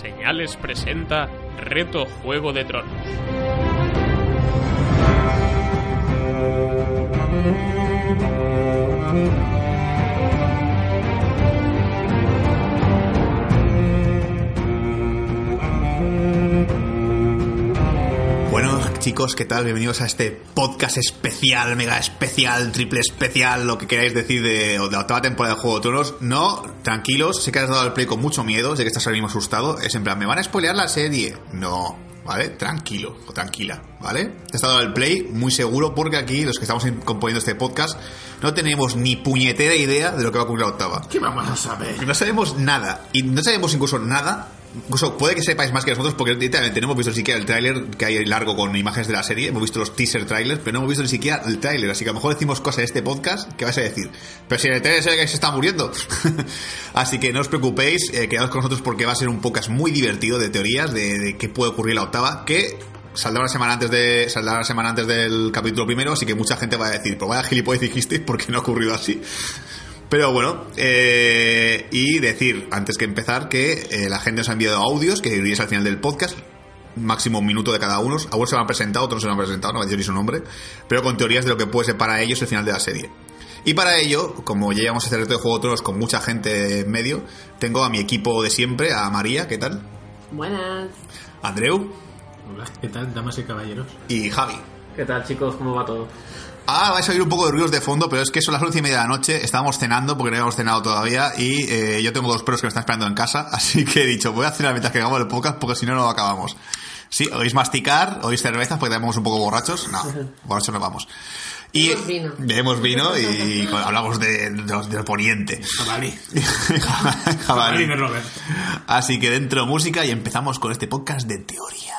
Señales presenta Reto Juego de Tronos. Chicos, ¿qué tal? Bienvenidos a este podcast especial, mega especial, triple especial, lo que queráis decir de, de la octava temporada de Juego de Tronos. No, tranquilos, sé que has dado el play con mucho miedo, sé que estás ahora mismo asustado. Es en plan, ¿me van a spoilear la serie? No, ¿vale? Tranquilo o tranquila, ¿vale? Te has dado el play muy seguro porque aquí, los que estamos componiendo este podcast, no tenemos ni puñetera idea de lo que va a ocurrir la octava. ¿Qué vamos a saber? No sabemos nada, y no sabemos incluso nada. Incluso puede que sepáis más que nosotros porque literalmente no hemos visto ni siquiera el tráiler que hay largo con imágenes de la serie, hemos visto los teaser trailers, pero no hemos visto ni siquiera el tráiler, así que a lo mejor decimos cosas en este podcast que vais a decir, pero si en el tráiler se que se está muriendo. así que no os preocupéis, eh, quedaos con nosotros porque va a ser un podcast muy divertido de teorías de, de qué puede ocurrir la octava, que saldrá una semana antes de saldrá una semana antes del capítulo primero, así que mucha gente va a decir, pues vaya gilipollas dijisteis porque no ha ocurrido así. Pero bueno, eh, y decir, antes que empezar, que eh, la gente nos ha enviado audios, que diréis al final del podcast, máximo un minuto de cada uno. Algunos se van presentado, otros no se van presentado, no voy a decir ni su nombre, pero con teorías de lo que puede ser para ellos el final de la serie. Y para ello, como ya llevamos a hacer reto de Juego de Tronos con mucha gente en medio, tengo a mi equipo de siempre, a María, ¿qué tal? Buenas. Andreu Hola, ¿qué tal, damas y caballeros? y Javi. ¿Qué tal, chicos? ¿Cómo va todo? Ahora vais a oír un poco de ruidos de fondo, pero es que son las once y media de la noche, estábamos cenando porque no habíamos cenado todavía y eh, yo tengo dos perros que me están esperando en casa, así que he dicho, voy a cenar mientras que hagamos el podcast porque si no, no lo acabamos. Sí, oís masticar, oís cervezas porque estamos un poco borrachos. No, borrachos no vamos. Y Bebemos vino. bebemos vino y hablamos de, de los- del poniente. Jabalí. Jabalí. Jabalí de Robert. Así que dentro música y empezamos con este podcast de teorías.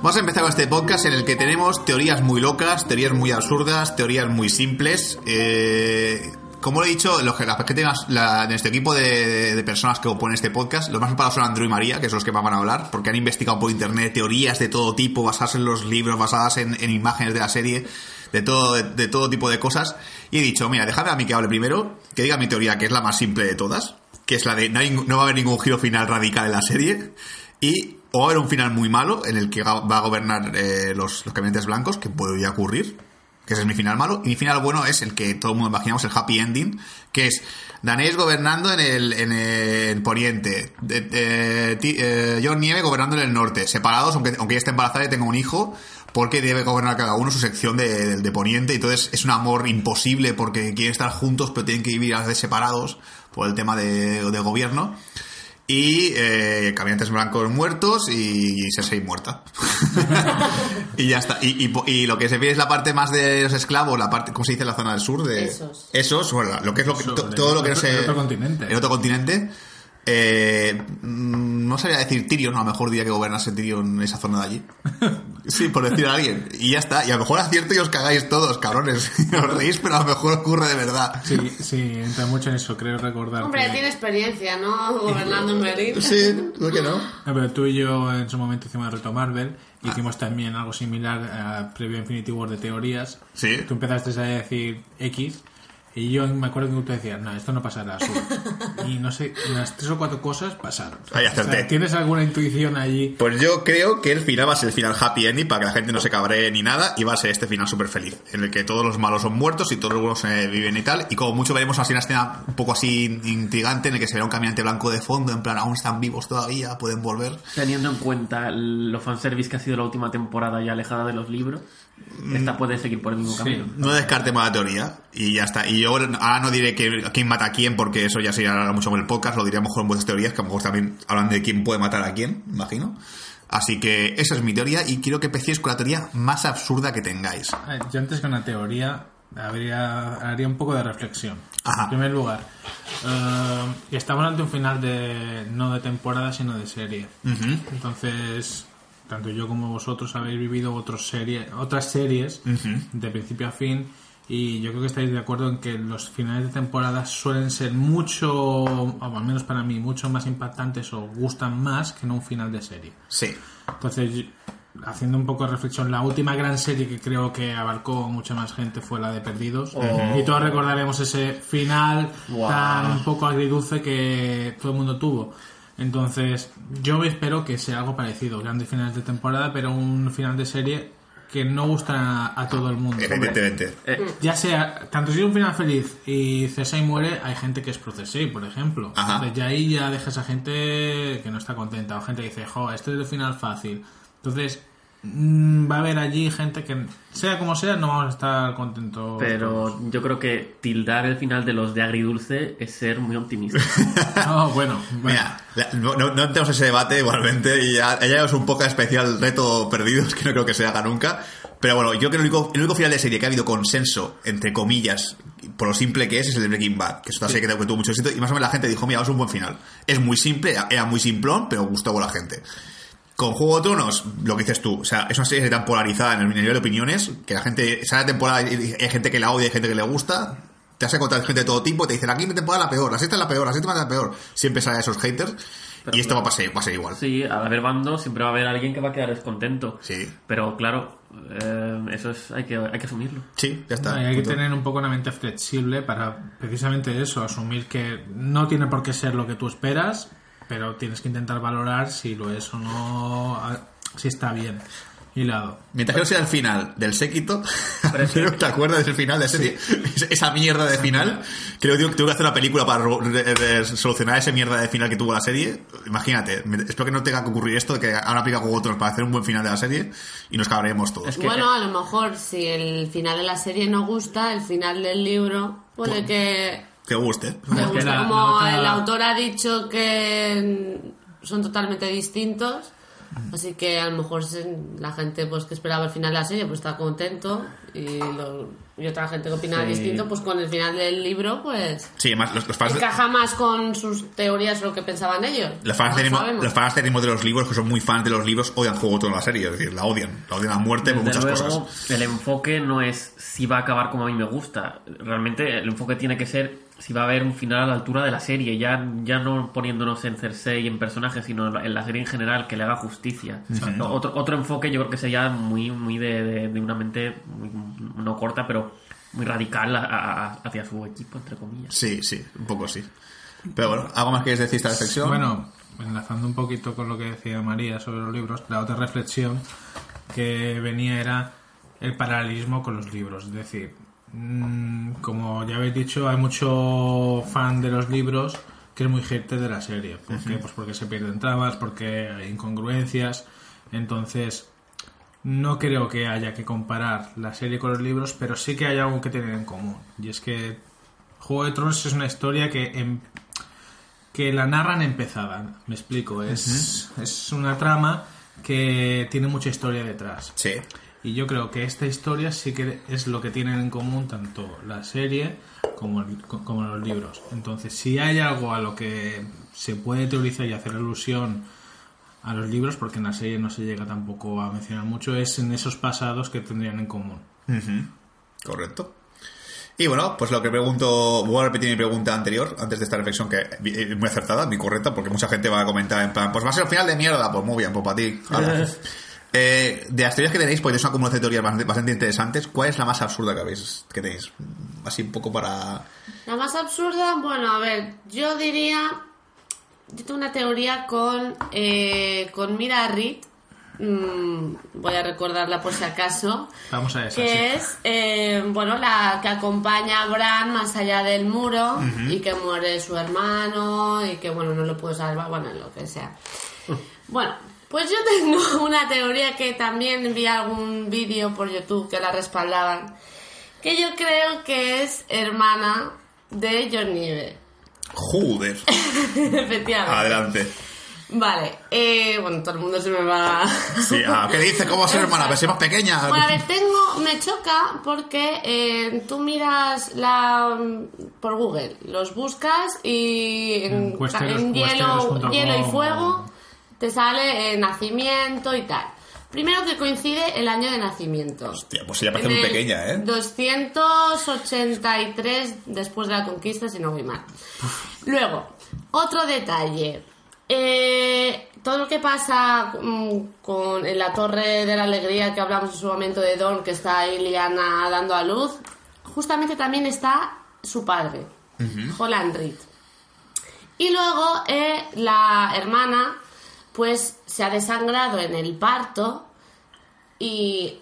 Vamos a empezar con este podcast en el que tenemos teorías muy locas, teorías muy absurdas, teorías muy simples. Eh, como he dicho, los que, las que tengas en este equipo de, personas que oponen este podcast, los más preparados son Andrew y María, que son los que van a hablar, porque han investigado por internet teorías de todo tipo, basadas en los libros, basadas en, en imágenes de la serie, de todo, de, de todo tipo de cosas. Y he dicho, mira, déjame a mí que hable primero, que diga mi teoría, que es la más simple de todas, que es la de no, hay- no va a haber ningún giro final radical en la serie. Y o va a un final muy malo en el que va a gobernar eh, los, los caminantes blancos, que podría ocurrir, que ese es mi final malo. Y mi final bueno es el que todo el mundo imaginamos, el happy ending, que es Danés gobernando en el, en el poniente, eh, Jon Nieve gobernando en el norte, separados, aunque, aunque ella esté embarazada y tenga un hijo, porque debe gobernar cada uno su sección de, de poniente, y entonces es un amor imposible porque quieren estar juntos, pero tienen que vivir a separados por el tema de, de gobierno. Y eh, caminantes blancos muertos y Cersei muerta. y ya está. Y, y y lo que se ve es la parte más de los esclavos, la parte, ¿cómo se dice en la zona del sur? De, Esos. Esos, bueno, lo que es lo que, Eso, to- todo lo que no otro- se. del otro continente. El otro continente. Eh, mm, no sabía decir Tyrion, a lo mejor diría que gobernase Tyrion esa zona de allí. Sí, por decir a alguien. Y ya está. Y a lo mejor acierto y os cagáis todos, cabrones. os reís, pero a lo mejor ocurre de verdad. Sí, sí, entra mucho en eso, creo recordar. Hombre, que- tiene experiencia, ¿no? Gobernando en Berlín. Sí, ¿por qué no? No, pero tú y yo en su momento hicimos el reto Marvel, hicimos también algo similar a previo Infinity War de teorías. Sí. Tú empezaste a decir X y yo me acuerdo que tú decías, no, esto no pasará. Sur. Y no sé, unas tres o cuatro cosas pasaron. Ahí acerté. ¿Tienes alguna intuición allí? Pues yo creo que el final va a ser el final happy ending para que la gente no se cabree ni nada y va a ser este final súper feliz, en el que todos los malos son muertos y todos los buenos eh, viven y tal. Y como mucho veremos así una escena un poco así intrigante en el que se verá un caminante blanco de fondo, en plan, aún están vivos todavía, pueden volver. Teniendo en cuenta lo fanservice que ha sido la última temporada ya alejada de los libros, esta puede seguir por el mismo camino. No descartemos la teoría y ya está. Y yo ahora no diré que quién mata a quién porque eso ya sería alarga mucho con el podcast, lo diré a lo mejor en vuestras teorías, que a lo mejor también hablan de quién puede matar a quién, imagino. Así que esa es mi teoría y quiero que empecéis con la teoría más absurda que tengáis. Yo antes que una teoría habría, haría un poco de reflexión. Ajá. En primer lugar, eh, estamos ante un final de no de temporada, sino de serie. Entonces, tanto yo como vosotros habéis vivido otros serie, otras series de principio a fin y yo creo que estáis de acuerdo en que los finales de temporada suelen ser mucho, o al menos para mí, mucho más impactantes o gustan más que no un final de serie. Sí. Entonces, haciendo un poco de reflexión, la última gran serie que creo que abarcó mucha más gente fue la de Perdidos. Y todos recordaremos ese final Guau. tan un poco agridulce que todo el mundo tuvo. Entonces, yo espero que sea algo parecido, grandes finales de temporada, pero un final de serie que no gusta a, a todo el mundo. Evidentemente. Eh, Ya sea, tanto si es un final feliz y Cersei muere, hay gente que es pro Cersei, por ejemplo. Ajá. Entonces ya ahí ya dejas a gente que no está contenta, o gente que dice, jo, este es el final fácil. Entonces, va a haber allí gente que, sea como sea, no vamos a estar contentos. pero yo creo que tildar el final de los de agridulce es ser muy optimista. No, bueno, bueno. Mira, la- no, no, no entremos en ese debate igualmente y ya, ya es un poco especial reto perdidos que no creo que se haga nunca. Pero bueno, yo creo que el único, el único final de serie que ha habido consenso, entre comillas, por lo simple que es, es el de Breaking Bad, que es una serie que, que tuvo mucho éxito y más o menos la gente dijo, mira, es un buen final. Es muy simple, era, era muy simplón, pero gustó con la gente. Con Juego de Tronos, lo que dices tú, o sea, es una serie tan polarizada en el nivel de opiniones que la gente, sale la temporada y hay gente que la odia y hay gente que le gusta. Te has encontrado gente de todo tipo y te dicen, la quinta temporada es la peor, la sexta es la peor, la séptima es la peor. Siempre sale esos haters y esto va a pasar, va a ser igual. Sí, al haber bandos siempre va a haber alguien que va a quedar descontento. Sí. Pero claro, eh, eso es hay que, hay que asumirlo. Sí, ya está. No, hay que tener un poco una mente flexible para precisamente eso, asumir que no tiene por qué ser lo que tú esperas, pero tienes que intentar valorar si lo es o no, si está bien hilado. Mientras que no sea el final del séquito, que te acuerdas del final de serie, esa mierda de final. Creo que tengo que hacer una película para solucionar esa mierda de final que tuvo la serie. Imagínate, espero que no tenga que ocurrir esto, de que ahora aplica con otros para hacer un buen final de la serie y nos cabremos todos. Es que- Bueno, a lo mejor si el final de la serie no gusta, el final del libro puede que Que guste. te que guste. la- Como la otra- el autor ha dicho que son totalmente distintos. Así que a lo mejor la gente pues que esperaba el final de la serie pues está contento y, lo- y otra gente que opina Sí. distinto pues con el final del libro pues Sí, además, los, los fans, encaja más con sus teorías o lo que pensaban ellos. los fans, de ritmo- sabemos. los fans de ritmo de los libros, que son muy fans de los libros, odian Juego toda la serie. Es decir, la odian. La odian a muerte por muchas luego, cosas. el enfoque no es si va a acabar como a mí me gusta. Realmente el enfoque tiene que ser si va a haber un final a la altura de la serie, ya, ya no poniéndonos en Cersei y en personajes, sino en la serie en general, que le haga justicia. No, otro, otro enfoque yo creo que sería muy, muy de, de- de una mente muy- no corta, pero muy radical a- a- hacia su equipo, entre comillas. Sí, sí, un poco sí. Pero bueno, ¿algo más quieres decir esta reflexión? Bueno, enlazando un poquito con lo que decía María sobre los libros, la otra reflexión que venía era el paralelismo con los libros. Es decir, mm, como ya habéis dicho, hay mucho fan de los libros que es muy hater de la serie. ¿Por qué? Pues porque se pierden tramas, porque hay incongruencias. Entonces, no creo que haya que comparar la serie con los libros, pero sí que hay algo que tienen en común. Y es que Juego de Tronos es una historia que em- que la narran empezada. Me explico. Es, es una trama que tiene mucha historia detrás. Sí. Y yo creo que esta historia sí que es lo que tienen en común tanto la serie como, el- como los libros. Entonces, si hay algo a lo que se puede teorizar y hacer alusión a los libros, porque en la serie no se llega tampoco a mencionar mucho, es en esos pasados que tendrían en común. Correcto. Y bueno, pues lo que pregunto, voy a repetir mi pregunta anterior, antes de esta reflexión que es muy acertada, muy correcta, porque mucha gente va a comentar en plan, pues va a ser el final de mierda, pues muy bien, pues para ti. Eh, de las teorías que tenéis, pues es una acumulación de teorías bastante, bastante interesantes, ¿cuál es la más absurda que habéis, que tenéis? Así un poco para... La más absurda, bueno, a ver, yo diría. Yo tengo una teoría con, eh, con Mira Reed. mm, voy a recordarla por si acaso. Vamos a esa. Que sí. es, eh, bueno, la que acompaña a Bran más allá del muro y que muere su hermano y que, bueno, no lo puede salvar, bueno, lo que sea. Bueno, pues yo tengo una teoría que también vi algún vídeo por YouTube que la respaldaban, que yo creo que es hermana de John Nieve. Joder. Efectivamente. Adelante. Vale, eh, bueno, todo el mundo se me va... Sí, ah, ¿qué dice? ¿Cómo va a ser hermana? ¿Ves más pequeña? Bueno, a ver, tengo, me choca porque eh, tú miras la por Google, los buscas y en, En Westeros- en hielo, hielo y fuego te sale eh, nacimiento y tal. Primero que coincide el año de nacimiento. Hostia, pues ella parece En muy el pequeña, ¿eh? 283 después de la conquista, si no voy mal. Luego, otro detalle. Eh, todo lo que pasa mm, con en la Torre de la Alegría que hablamos en su momento de Don, que está ahí Liana dando a luz, justamente también está su padre, Holland Reed. Y luego eh, la hermana, pues se ha desangrado en el parto y,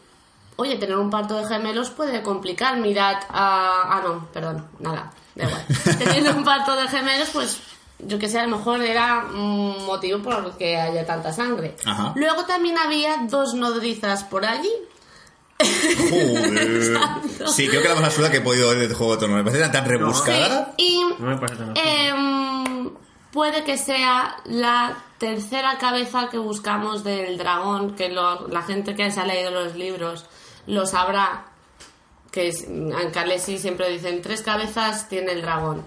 oye, tener un parto de gemelos puede complicar. Mirad a... Ah, no, perdón, nada, da igual. Teniendo un parto de gemelos, pues yo que sé, a lo mejor era un motivo por el que haya tanta sangre. Ajá. Luego también había dos nodrizas por allí. Joder. Sí, creo que la más absurda que he podido ver de Juego de Tronos. Me parece tan rebuscada. Y No me parece tan Em, puede que sea la tercera cabeza que buscamos del dragón, que la gente que se ha leído los libros lo sabrá, que en Khaleesi siempre dicen tres cabezas tiene el dragón.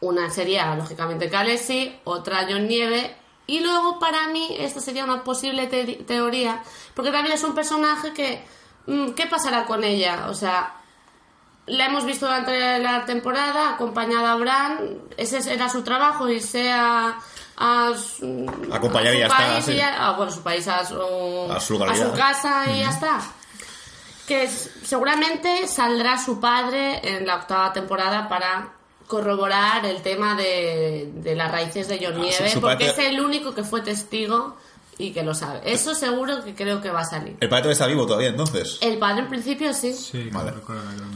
Una sería, lógicamente, Khaleesi, otra John Nieve, y luego para mí esta sería una posible te- teoría, porque también es un personaje que... mm, ¿Qué pasará con ella? O sea, la hemos visto durante la temporada acompañada a Bran, ese era su trabajo, irse a, a su, Acompañar a y su ya está, país sí. y ya- ah, bueno, su país, a su, A su a casa y ya está. Que es- seguramente saldrá su padre en la octava temporada para corroborar el tema de, de las raíces de John Ah, Nieve, porque padre- es el único que fue testigo y que lo sabe. Eso seguro que creo que va a salir. El padre está vivo todavía, entonces. El padre en principio sí. Sí, Vale.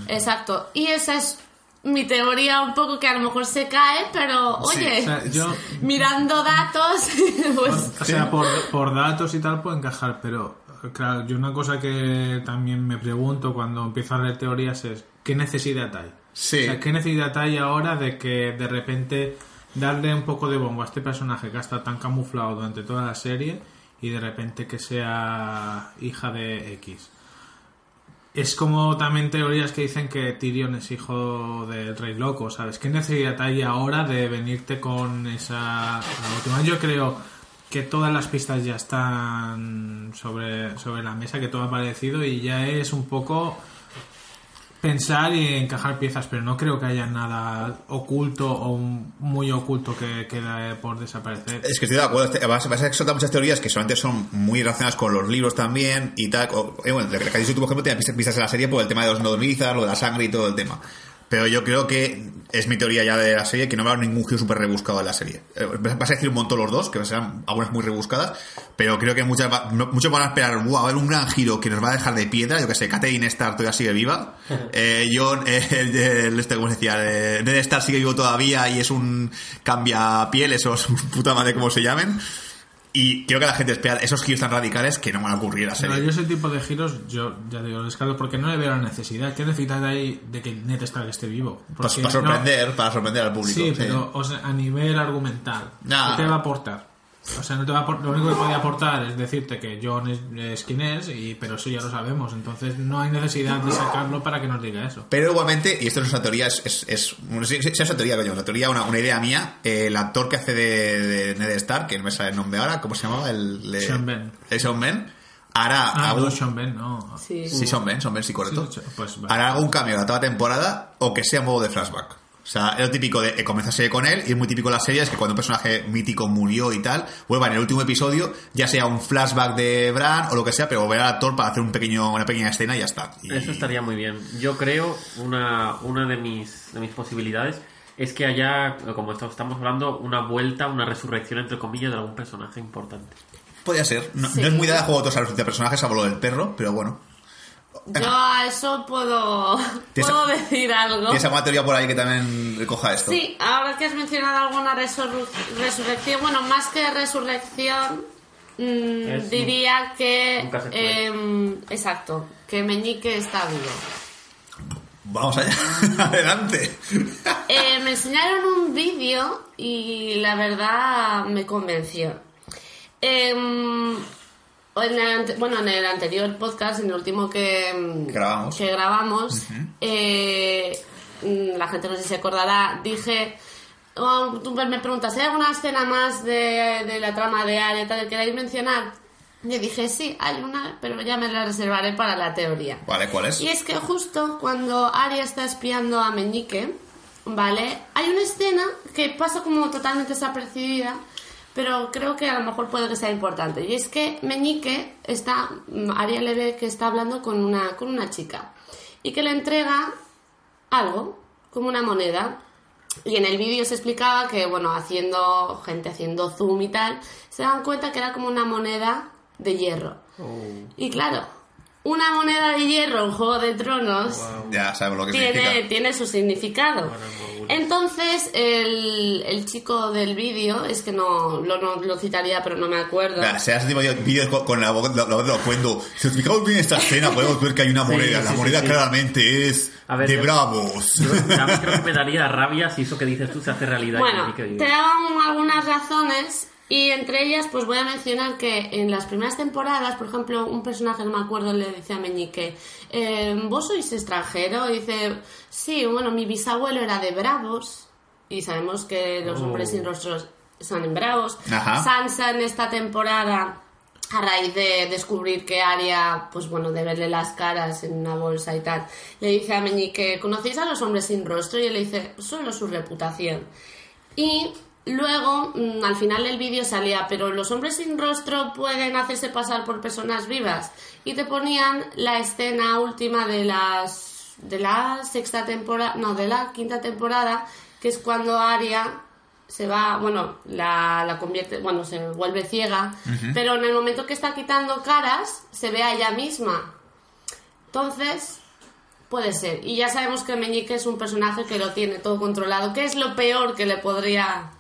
Exacto. Y esa es mi teoría un poco que a lo mejor se cae, pero oye, O sea, yo, mirando datos, pues o sea, por, por datos y tal puede encajar, pero claro, yo una cosa que también me pregunto cuando empiezo a leer teorías es ¿qué necesidad hay? Sí. O sea, ¿qué necesidad hay ahora de que de repente darle un poco de bombo a este personaje que ha estado tan camuflado durante toda la serie y de repente que sea hija de X? Es como también teorías que dicen que Tyrion es hijo del rey loco, ¿sabes? ¿Qué necesidad hay ahora de venirte con esa última? Yo creo que todas las pistas ya están sobre, sobre la mesa, que todo ha aparecido y ya es un poco pensar y encajar piezas, pero no creo que haya nada oculto o muy oculto que queda por desaparecer. Es que estoy de acuerdo. Este- Vas, vas a soltar muchas teorías que solamente son muy relacionadas con los libros también y tal. Eh, bueno, la que has dicho tú, por ejemplo, tiene pistas, en la serie por el tema de los nodrizas, lo de la sangre y todo el tema. Pero yo creo que es mi teoría ya de la serie que no va a haber ningún giro súper rebuscado en la serie. Eh, Vas a decir un montón los dos, que serán algunas muy rebuscadas, pero creo que muchas, va- muchos van a esperar, "Buah, va a haber un gran giro que nos va a dejar de piedra. Yo que sé, Catherine Starr todavía sigue viva. Eh, John, eh, el, el- este, ¿cómo se decía? Eh, Ned Starr sigue vivo todavía y es un cambia pieles o puta madre como se llamen. Y creo que la gente espera esos giros tan radicales que no van a ocurrir en la Pero serie. yo ese tipo de giros, yo ya digo, lo descarto porque no le veo la necesidad. ¿Qué necesidad hay de que Ned Stark esté vivo? Para, Porque para no- sorprender, para sorprender al público. Sí, pero o sea, a nivel argumental, Nah. ¿qué te va a aportar? O sea, no te va a apor- lo único que podía aportar es decirte que John es, es quien es, y, pero eso ya lo sabemos. Entonces no hay necesidad de sacarlo para que nos diga eso. Pero igualmente, y esto no es una teoría, es, es, es, una teoría, coño, una teoría, una, una idea mía, eh, el actor que hace de, de Ned Stark, que no me sale el nombre ahora, ¿cómo se llamaba? El, Sean Ben. el Sean Ben, hará Ah, algún- no, Sean Ben, no. sí. Sí, Sean Ben, Sean Ben, sí, correcto. Sí, pues vale. hará algún cambio de la toda temporada o que sea modo de flashback. O sea, lo típico de eh, comenzar serie con él y es muy típico de la serie es que cuando un personaje mítico murió y tal, vuelva en el último episodio, ya sea un flashback de Bran o lo que sea, pero volver al actor para hacer un pequeño, una pequeña escena y ya está. Y- Eso estaría muy bien. Yo creo, una, una de, mis, de mis posibilidades es que haya, como estamos hablando, una vuelta, una resurrección, entre comillas, de algún personaje importante. Podría ser. No, Sí. no es muy de juego de otros de personajes, salvo lo del perro, pero bueno. Yo a eso puedo, ¿Tienes- puedo decir algo. ¿Tienes alguna teoría por ahí que también recoja esto? Sí, ahora que has mencionado alguna resurru- resurrección, bueno, más que resurrección, mm, Es un- diría que... em, exacto, que Meñique está vivo. Vamos allá. Adelante. Eh, me enseñaron un vídeo y la verdad me convenció. Em, en el bueno, en el anterior podcast, en el último que em, Grabamos. que grabamos, eh, mm, la gente no sé si se acordará, dije, oh, tú me preguntas, ¿hay alguna escena más de, de la trama de Arya tal que queráis mencionar? Yo dije, sí, hay una, pero ya me la reservaré para la teoría. Vale, ¿cuál es? Y es que justo cuando Arya está espiando a Meñique, ¿vale? Hay una escena que pasa como totalmente desapercibida, pero creo que a lo mejor puede que sea importante. Y es que Meñique está, Arya le ve que está hablando con una, con una chica y que le entrega algo, como una moneda. Y en el vídeo se explicaba que, bueno, haciendo, gente haciendo zoom y tal, se dan cuenta que era como una moneda de hierro. Y claro, una moneda de hierro en Juego de Tronos Ya sabemos lo que tiene, significa. tiene su significado. Entonces, el, el chico del vídeo, es que no lo, no lo citaría, pero no me acuerdo. Mira, se hace tipo vídeos con, con la voz de los cuentos. Si nos fijamos bien esta escena, podemos ver que hay una moneda. sí, la sí, moneda sí. claramente es A ver, de yo- bravos. Yo a mí creo que me daría rabia si eso que dices tú se hace realidad. Bueno, te daban algunas razones y entre ellas pues voy a mencionar que en las primeras temporadas, por ejemplo, un personaje, no me acuerdo, le dice a Meñique, eh, ¿vos sois extranjero? Y dice, sí, bueno, mi bisabuelo era de Bravos y sabemos que los Oh. hombres sin rostros son en Bravos. Ajá. Sansa en esta temporada a raíz de descubrir que Aria, pues bueno, de verle las caras en una bolsa y tal, le dice a Meñique, ¿conocéis a los hombres sin rostro? Y él le dice, solo su reputación. Y luego, mm, al final del vídeo salía, pero los hombres sin rostro pueden hacerse pasar por personas vivas. Y te ponían la escena última de las de la sexta temporada, no, de la quinta temporada, que es cuando Aria se va, bueno, la, la convierte, bueno, se vuelve ciega, pero en el momento que está quitando caras, se ve a ella misma. Entonces, puede ser. Y ya sabemos que Meñique es un personaje que lo tiene todo controlado. ¿Qué es lo peor que le podría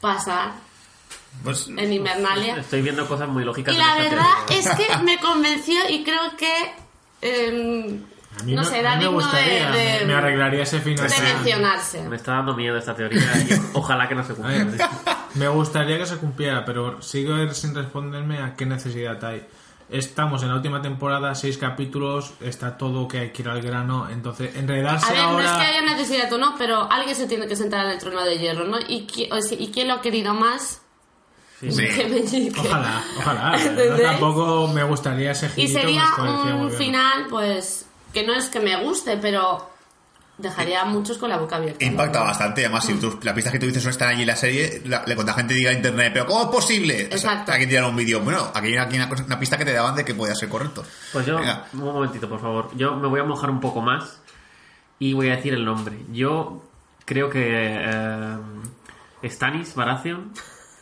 pasar Pues, en Invernalia? Estoy viendo cosas muy lógicas. Y la verdad es que me convenció y creo que... em, A mí no me- sé, era digno gustaría, de, de- me arreglaría ese final. de mencionarse. Me está dando miedo esta teoría y ojalá que no se cumpla. me gustaría que se cumpliera, pero sigo sin responderme a qué necesidad hay. Estamos en la última temporada, seis capítulos, está todo que hay que ir al grano, entonces enredarse A ver, no es que haya necesidad o no, pero alguien se tiene que sentar en el trono de hierro, ¿no? ¿Y, qui- o sea, ¿y quién lo ha querido más Sí. Sí. que? Ojalá, ojalá. No, ¿Entendéis? tampoco me gustaría ese Y sería un final, pues, que no es que me guste, pero dejaría a muchos con la boca abierta. impacta bastante. Además, si tú- las pistas que tú dices no están allí en la serie, la, le cuando la gente diga en internet, ¿pero cómo es posible? O sea, Exacto. hay que tirar un vídeo. Bueno, aquí hay aquí una, cosa- una pista que te daban de que podía ser correcto. Pues yo, Venga. un momentito, por favor. Yo me voy a mojar un poco más y voy a decir el nombre. Yo creo que eh, Stannis Baratheon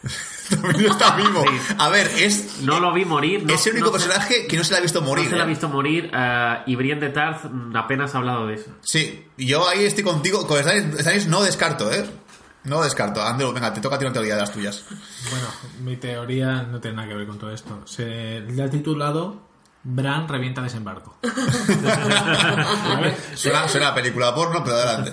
También está vivo. Sí. A ver, es, no lo vi morir. No, es el único no se- personaje que no se le ha visto morir. No se le ha ¿eh? visto morir eh, y Brienne de Tarth apenas ha hablado de eso. Sí, yo ahí estoy contigo. Con Stannis, Stannis no descarto, ¿eh? No descarto. Andrew, venga, te toca a ti una teoría de las tuyas. Bueno, mi teoría no tiene nada que ver con todo esto. Se le ha titulado Bran revienta desembarco. A ver, Suena, suena a película porno, pero adelante.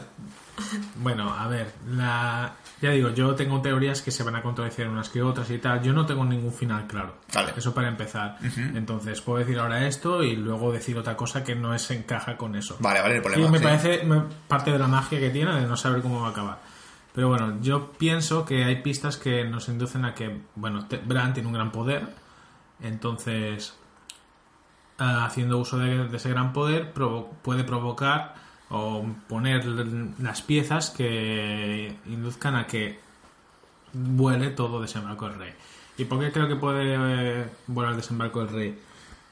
Bueno, a ver, la... ya digo, yo tengo teorías que se van a contradecir unas que otras y tal. Yo no tengo ningún final claro. Vale. Eso para empezar. Entonces, puedo decir ahora esto y luego decir otra cosa que no se encaja con eso. Vale, vale, el problema. Y me sí. parece parte de la magia que tiene de no saber cómo va a acabar. Pero bueno, yo pienso que hay pistas que nos inducen a que, bueno, Bran tiene un gran poder, entonces, ah, haciendo uso de, de ese gran poder, provo- puede provocar o poner las piezas que induzcan a que vuele todo desembarco del rey. ¿Y por qué creo que puede eh, volar desembarco del rey?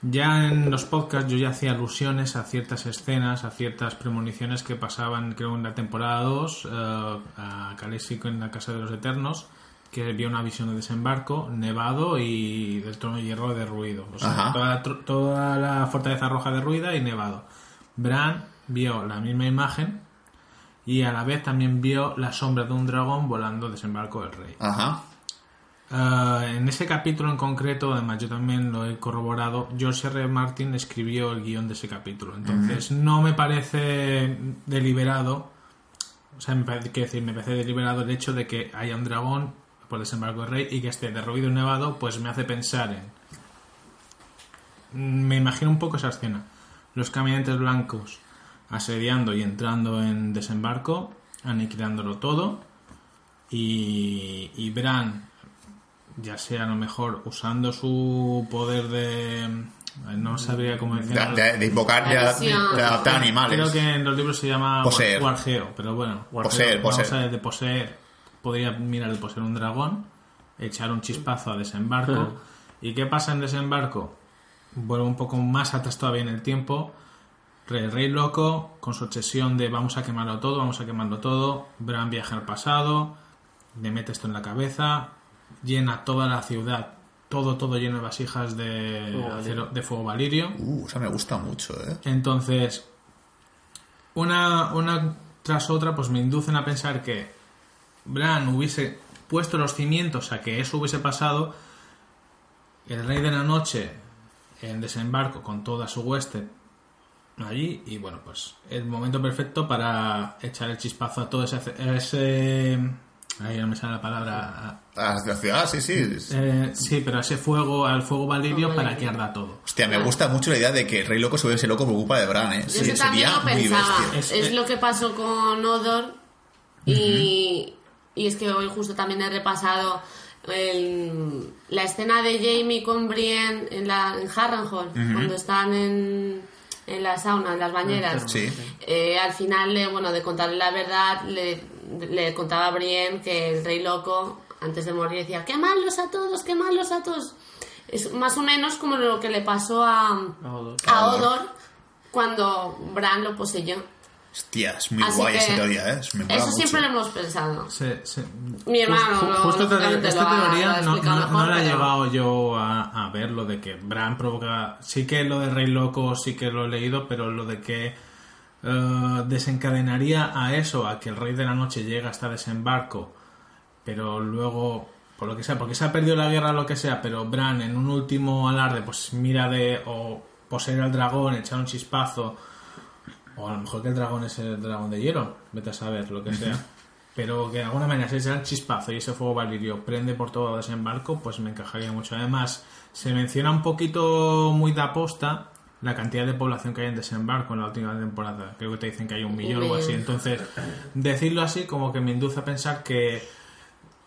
Ya en los podcasts yo ya hacía alusiones a ciertas escenas, a ciertas premoniciones que pasaban, creo, en la temporada 2, eh, a Calésico en la Casa de los Eternos, que vio una visión de desembarco, nevado y del trono de hierro derruido. O sea, toda, toda la fortaleza roja derruida y nevado. Bran vio la misma imagen y a la vez también vio la sombra de un dragón volando desembarco del rey. Ajá. Ah, en ese capítulo en concreto, además yo también lo he corroborado, George R. R. Martin escribió el guion de ese capítulo. Entonces no me parece deliberado, o sea, me parece, quiero decir, me parece deliberado el hecho de que haya un dragón por desembarco del rey y que esté derruido y nevado, pues me hace pensar en... Me imagino un poco esa escena. Los caminantes blancos asediando y entrando en desembarco, aniquilándolo todo, y, y Bran ya sea a lo mejor usando su poder de... No sabría cómo De, decirlo. de- de invocar, de, La visión. de adaptar animales. Creo que en los libros se llama Poseer. wargeo, pero bueno. Poseer, vamos poseer. a de poseer. Podría mirar de poseer un dragón, echar un chispazo a desembarco. ¿Y qué pasa en desembarco? Vuelvo un poco más atrás todavía en el tiempo. El rey loco, con su obsesión de vamos a quemarlo todo, vamos a quemarlo todo. Bran viaja al pasado, le mete esto en la cabeza, llena toda la ciudad, todo, todo lleno de vasijas de, Fuego acero- de fuego valirio. Uh, esa me gusta mucho, ¿eh? Entonces, una, una tras otra, pues me inducen a pensar que Bran hubiese puesto los cimientos a que eso hubiese pasado. El Rey de la Noche en desembarco con toda su hueste allí. Y bueno, pues el momento perfecto para echar el chispazo a todo ese. ese ahí no me sale la palabra. A la ciudad, sí, sí. Eh, sí, pero a ese fuego, al fuego valirio Fuego para que arda todo. Hostia, me gusta mucho la idea de que el Rey Loco se vuelve loco por culpa de Bran, ¿eh? Sí, sería lo muy bestia. Es- Es, lo que pasó con Odor. Y, y es que hoy justo también he repasado el- la escena de Jamie con Brienne en, la, en Harrenhal, cuando están en, en la sauna, en las bañeras. Sí. Eh, al final, le- bueno, de contarle la verdad, le, le contaba a Brienne que el rey loco, antes de morir, decía, quemadlos a todos, quemadlos a todos. Es más o menos como lo que le pasó a, A Odor. a Odor cuando Bran lo poseyó. Hostia, es muy Así guay que esa teoría, ¿eh? Me mola Eso mucho. siempre lo hemos pensado. Mi hermano, Ju- justo te- esta lo ha- lo teoría ha no, explicado no- mejor, no la he pero- llevado yo a, a ver, lo de que Bran provoca... Sí que lo de Rey Loco sí que lo he leído, pero lo de que eh, desencadenaría a eso, a que el Rey de la Noche llega hasta desembarco, pero luego, por lo que sea, porque se ha perdido la guerra o lo que sea, pero Bran en un último alarde, pues mira de o poseer al dragón, echar un chispazo, o a lo mejor que el dragón es el dragón de hielo, vete a saber, lo que sea. Pero que de alguna manera se echa el chispazo y ese fuego valirio prende por todo desembarco, pues me encajaría mucho. Además, se menciona un poquito muy de aposta la cantidad de población que hay en desembarco en la última temporada. Creo que te dicen que hay un millón o así. Entonces, decirlo así como que me induce a pensar que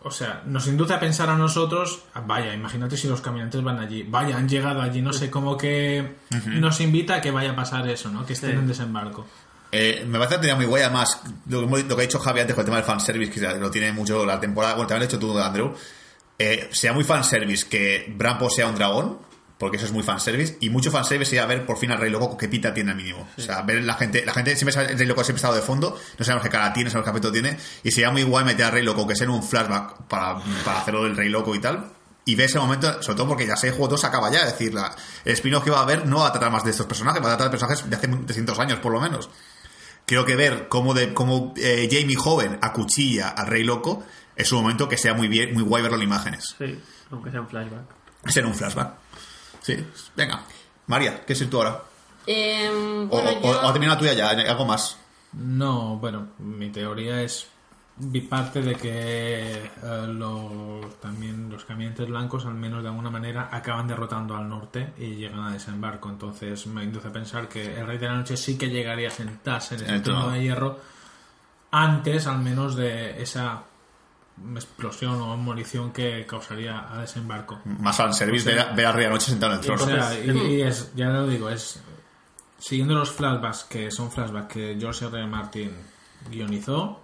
o sea, nos induce a pensar a nosotros, ah, vaya, imagínate si los caminantes van allí, vaya, han llegado allí, no sé, como que nos invita a que vaya a pasar eso, ¿no? Que estén Sí. en desembarco. Eh, me parece una teoría muy guay, además, lo, que lo que ha dicho Javi antes con el tema del fanservice, que lo tiene mucho la temporada, bueno, también lo has hecho tú, Andrew, eh, sea muy fanservice que Bran posea un dragón, porque eso es muy fanservice, y mucho fanservice sería ver por fin al Rey Loco qué pita tiene al mínimo. O sea, ver la gente, la gente siempre sabe, el Rey Loco siempre ha estado de fondo, no sabemos qué cara tiene, no sabemos qué aspecto tiene, y sería muy guay meter al Rey Loco, que sea en un flashback para, para hacerlo del Rey Loco y tal, y ver ese momento, sobre todo porque ya sé, el juego 2 se acaba ya, es decir, la, el spin-off que va a haber no va a tratar más de estos personajes, va a tratar de personajes de hace 300 años por lo menos. Creo que ver cómo, de, cómo eh, Jamie joven acuchilla al Rey Loco es un momento que sea muy bien, muy guay verlo en imágenes. Sí, aunque sea un flashback. Ser un flashback. Sí, venga. María, ¿qué es tú ahora? Eh, O, bueno, o- yo- o ha terminado tú ya, ya, algo más. No, bueno, mi teoría es vi parte de que eh, los, también los caminantes blancos, al menos de alguna manera, acaban derrotando al norte y llegan a desembarco. Entonces me induce a pensar que el Rey de la Noche sí que llegaría a sentarse en ese trono de hierro antes, al menos, de esa explosión o demolición que causaría a desembarco. Más fanservice, O sea, ver, a- ver al Rey de la Noche sentado en el O trono. sea, y, y es, ya lo digo, es siguiendo los flashbacks que son flashbacks que George R. R. Martin guionizó,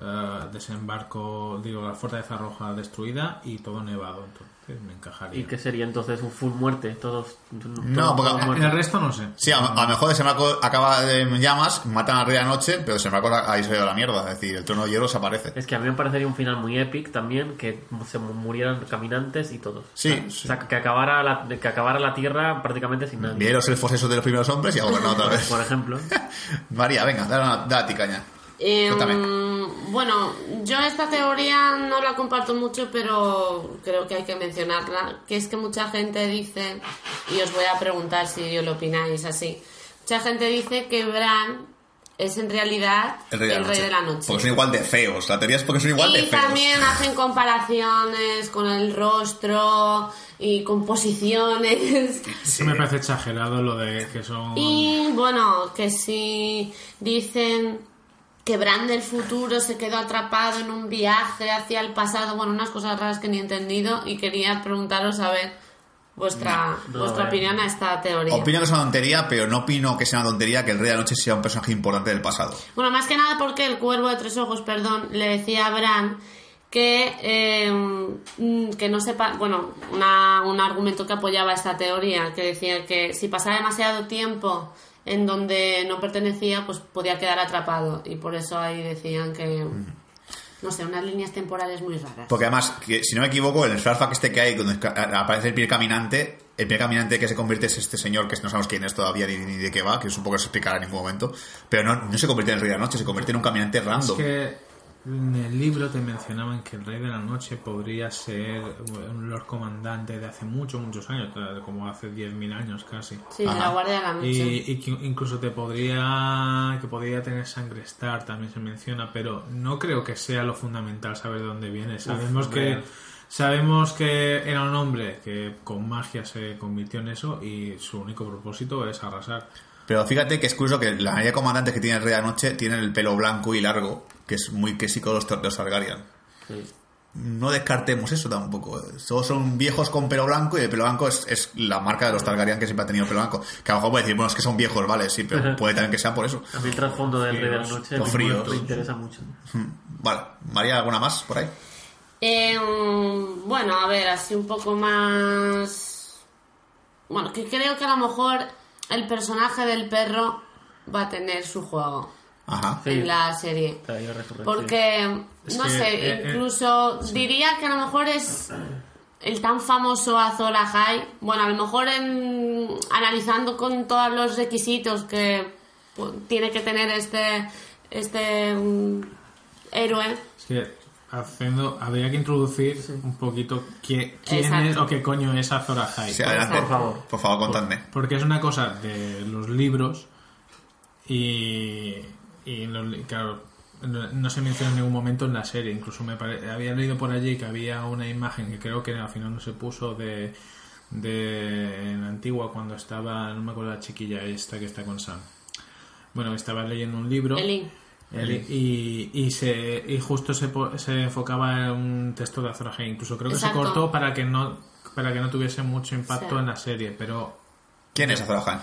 eh, desembarco, digo, la fortaleza roja destruida y todo nevado, entonces me encajaría. ¿Y qué sería entonces un full muerte? Todos. No, porque- todos El resto no sé. Sí, a, a lo mejor Desembarco acaba en llamas, matan al Rey de la Noche, pero Desembarco ahí se ve la mierda. Es decir, el trono de hierro desaparece. Es que a mí me parecería un final muy épico también, que se murieran caminantes y todos. Sí, O sea, sí. o sea, que acabara la, que acabara la tierra prácticamente sin nadie. Bien los elfos esos de los primeros hombres y a gobernar otra vez. Por ejemplo. María, venga, dale, dale a ti caña. Eh, Cuéntame. Bueno, yo esta teoría no la comparto mucho, pero creo que hay que mencionarla, que es que mucha gente dice, y os voy a preguntar si lo opináis así, mucha gente dice que Bran es en realidad El Rey de la, noche. noche. Porque son igual de feos. La teoría es porque son igual de Y feos. también hacen comparaciones con el rostro y composiciones. Eso me parece exagerado lo de que son... Y bueno, que si dicen que Bran del futuro se quedó atrapado en un viaje hacia el pasado, bueno, unas cosas raras que ni he entendido y quería preguntaros a ver vuestra, No, vuestra eh. opinión a esta teoría. Opino que es una tontería, pero no opino que sea una tontería que el Rey de la Noche sea un personaje importante del pasado. Bueno, más que nada porque el cuervo de tres ojos, perdón, le decía a Bran que, eh, que no sepa, bueno, una- un argumento que apoyaba esta teoría, que decía que si pasaba demasiado tiempo en donde no pertenecía, pues podía quedar atrapado. Y por eso ahí decían que, no sé, unas líneas temporales muy raras. Porque además, que, si no me equivoco, en el flashback este que hay, donde esca- aparece el primer caminante, el primer caminante que se convierte es este señor que no sabemos quién es todavía ni, ni de qué va, que supongo que se explicará en ningún momento. Pero no, no se convierte en el Rey de la Noche, se convierte en un caminante Es random. que en el libro te mencionaban que el Rey de la Noche podría ser un Lord Comandante de hace muchos, muchos años, como hace 10.000 años casi. Sí, de la. Guardia de la Noche. Y, y que incluso te podría que podría tener sangre Star también se menciona pero no creo que sea lo fundamental saber de dónde viene sabemos que sabemos que era un hombre que con magia se convirtió en eso y su único propósito es arrasar Pero fíjate que es curioso que la mayoría de comandantes que tiene el Rey de la Noche tienen el pelo blanco y largo, que es muy clásico de los, de los Targaryen. Sí. No descartemos eso tampoco. Todos son viejos con pelo blanco y el pelo blanco es, es la marca de los Targaryen que siempre ha tenido pelo blanco. Que a lo mejor puede decir, bueno, es que son viejos, vale, sí, pero puede también que sea por eso. A mí el trasfondo del Rey de la Noche los fríos. me interesa mucho. Vale, María, ¿alguna más por ahí? Eh, mm, bueno, a ver, así un poco más... Bueno, que creo que a lo mejor el personaje del perro va a tener su juego Ajá. Sí. en la serie. Porque, Es no que, sé, eh, eh, incluso diría que a lo mejor es el tan famoso Azor Ahai. Bueno, a lo mejor en, analizando con todos los requisitos que pues, tiene que tener este, este mm, héroe. es que haciendo habría que introducir un poquito qué- quién Exacto. es o qué coño es Azor Ahai Sí, adelante. por favor. Por favor, contadme. Porque es una cosa de los libros y, y los claro, no, no se menciona en ningún momento en la serie. Incluso me pare- había leído por allí que había una imagen que creo que al final no se puso de, de en Antigua cuando estaba, no me acuerdo la chiquilla esta que está con Sam. Bueno, estaba leyendo un libro. Y, y, se, y justo se, se enfocaba en un texto de Azor Ahai. Incluso creo que Exacto. se cortó para que no para que no tuviese mucho impacto Sí. en la serie, pero ¿Quién es Azor Ahai?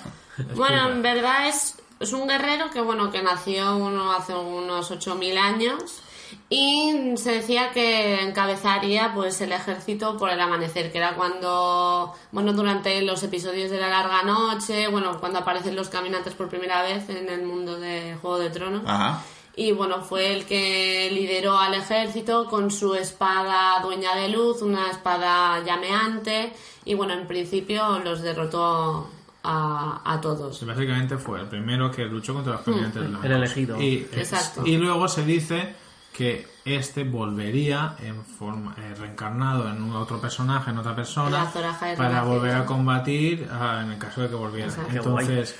Bueno, en verdad es, es un guerrero que bueno que nació uno hace unos 8000 años y se decía que encabezaría pues el ejército por el amanecer, que era cuando bueno durante los episodios de la larga noche, bueno, cuando aparecen los caminantes por primera vez en el mundo de Juego de Tronos. Ajá. Y bueno, fue el que lideró al ejército con su espada dueña de luz, una espada llameante. Y bueno, en principio los derrotó a, a todos. Sí, básicamente fue el primero que luchó contra los caminantes blancos. El elegido. Y, Exacto. y luego se dice que este volvería en forma eh, reencarnado en un otro personaje, en otra persona, para volver a combatir ah, en el caso de que volviera. Exacto. Entonces,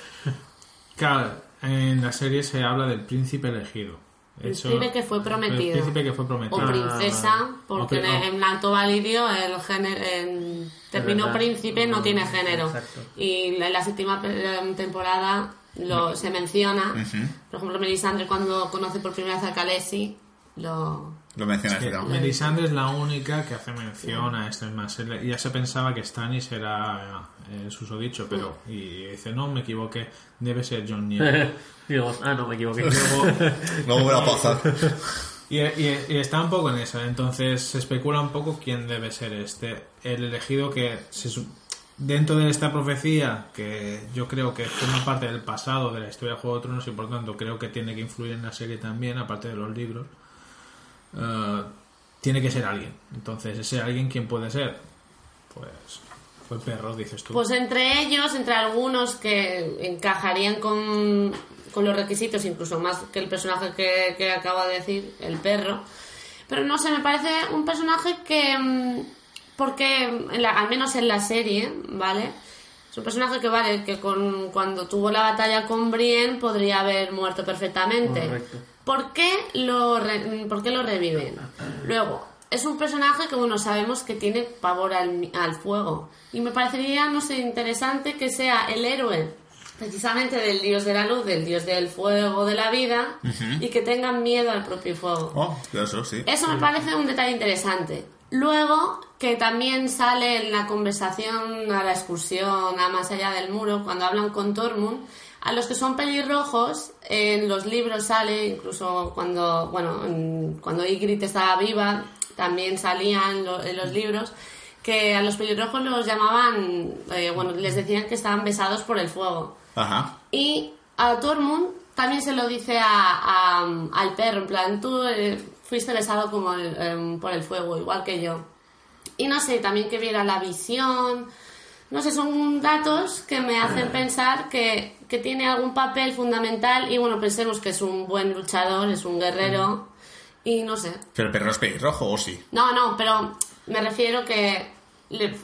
claro, en la serie se habla del príncipe elegido. Eso- Príncipe que fue prometido. El príncipe que fue prometido. O princesa, porque Ok, en, oh. en Alto Valirio el género, en término verdad. príncipe no tiene género. Exacto. Y en la séptima pe- temporada lo, se menciona. Por ejemplo, Melisandre cuando conoce por primera vez a Khaleesi, lo... Lo mencionas, Que ¿no? Melisandre es la única que hace mención a este más. Él- Ya se pensaba que Stannis era eh, el susodicho, pero. Y dice, no, me equivoqué, debe ser John Nieve. Digo, ah, no, me equivoqué. Luego, No volverá a pasar. y, y- y está un poco en eso. Entonces se especula un poco quién debe ser este. El elegido que se su- dentro de esta profecía, que yo creo que forma parte del pasado de la historia de Juego de Tronos y por tanto creo que tiene que influir en la serie también, aparte de los libros. Eh, tiene que ser alguien. Entonces, ese alguien, ¿quién puede ser? Pues, fue perro, dices tú. Pues entre ellos, entre algunos que encajarían con, con los requisitos, incluso más que el personaje que, que acabo de decir, el perro. Pero no sé, me parece un personaje que. mm, Porque, en la- al menos en la serie, ¿vale? Es un personaje que, vale, que con, cuando tuvo la batalla con Brienne podría haber muerto perfectamente. Correcto. ¿Por qué lo, re- por qué lo reviven? Luego, es un personaje que, bueno, sabemos que tiene pavor al, al fuego. Y me parecería, no sé, interesante que sea el héroe precisamente del dios de la luz, del dios del fuego, de la vida, y que tengan miedo al propio fuego. Oh, eso sí. Eso me parece un detalle interesante. Luego, que también sale en la conversación a la excursión a más allá del muro, cuando hablan con Tormund, a los que son pelirrojos, en los libros sale, incluso cuando, bueno, en- cuando Ygritte estaba viva, también salían lo- en los libros, que a los pelirrojos los llamaban, eh, bueno, les decían que estaban besados por el fuego. Ajá. Y a Tormund también se lo dice a, a- al perro, en plan, tú eh, fuiste besado como el- em, por el fuego, igual que yo. Y no sé, también que viera la visión. No sé, son datos que me hacen pensar que, que tiene algún papel fundamental y bueno, pensemos que es un buen luchador, es un guerrero y no sé. Pero el perro es pelirrojo, ¿o sí? No, no, pero me refiero que le,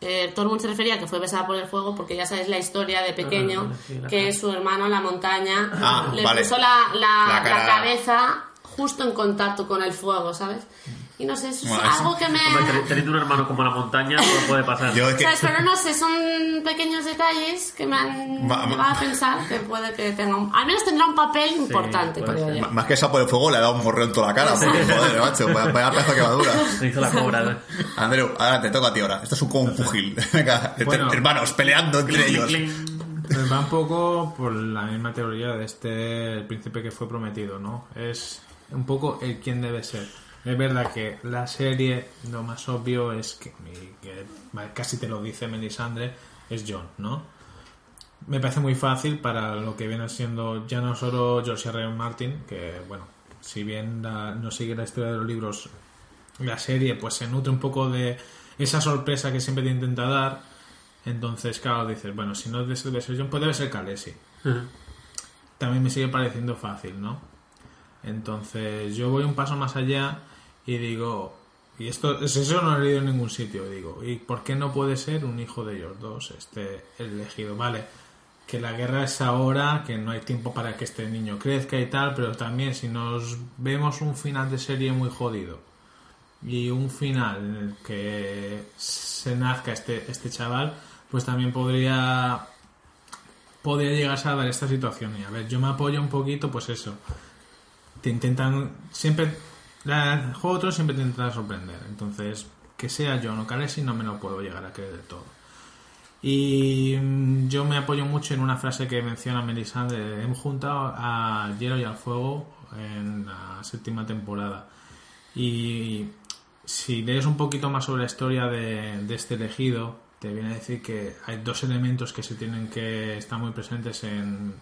eh, Tormund se refería a que fue besada por el fuego porque ya sabes la historia de pequeño, Ah, sí, que cara. su hermano en la montaña Ah, le vale. puso la, la- La la cara- cabeza justo en contacto con el fuego, ¿sabes? Y no sé, eso es Bueno, eso- algo que me... Hombre, teniendo un hermano como la montaña, todo puede pasar. Yo es que... ¿Sabes? Pero no sé, son pequeños detalles que me han Va- va- a pensar que puede que tenga un... Al menos tendrá un papel importante, puede creo ser. yo. M- Más que esa por el fuego le ha dado un morreo en toda la cara. porque, joder, macho, vaya, vaya pedazo de quemadura. Se hizo la cobra. ¿eh? Andreu, ahora te toca a ti ahora. Esto es un, como un pugil. Venga, Bueno. hermanos, peleando entre ellos. Pues va un poco por la misma teoría de este el príncipe que fue prometido, ¿no? Es un poco el quien debe ser. Es verdad que la serie, lo más obvio es que, casi te lo dice Melisandre, es John, ¿no? Me parece muy fácil para lo que viene siendo ya no solo George R. R. Martin, que bueno, si bien la- no sigue la historia de los libros, la serie pues se nutre un poco de esa sorpresa que siempre te intenta dar. Entonces, claro, dices, bueno, si no es de ser John, pues debe ser Khaleesi. También me sigue pareciendo fácil, ¿no? Entonces, yo voy un paso más allá y digo, y esto, es- eso no lo he leído en ningún sitio, digo, ¿y por qué no puede ser un hijo de ellos dos, este el elegido? Vale, que la guerra es ahora, que no hay tiempo para que este niño crezca y tal, pero también si nos vemos un final de serie muy jodido y un final en el que se nazca este, este chaval, pues también podría podría llegarse a dar esta situación. Y a ver, yo me apoyo un poquito, pues eso. Te intentan siempre el juego de Tronos siempre te intenta sorprender. Entonces, que sea John o Khaleesi no me lo puedo llegar a creer del todo. Y mm, yo me apoyo mucho en una frase que menciona Melisandre. Hemos juntado a Hielo y al Fuego en la séptima temporada. Y si lees un poquito más sobre la historia de, de este elegido, te viene a decir que hay dos elementos que se tienen que estar muy presentes en,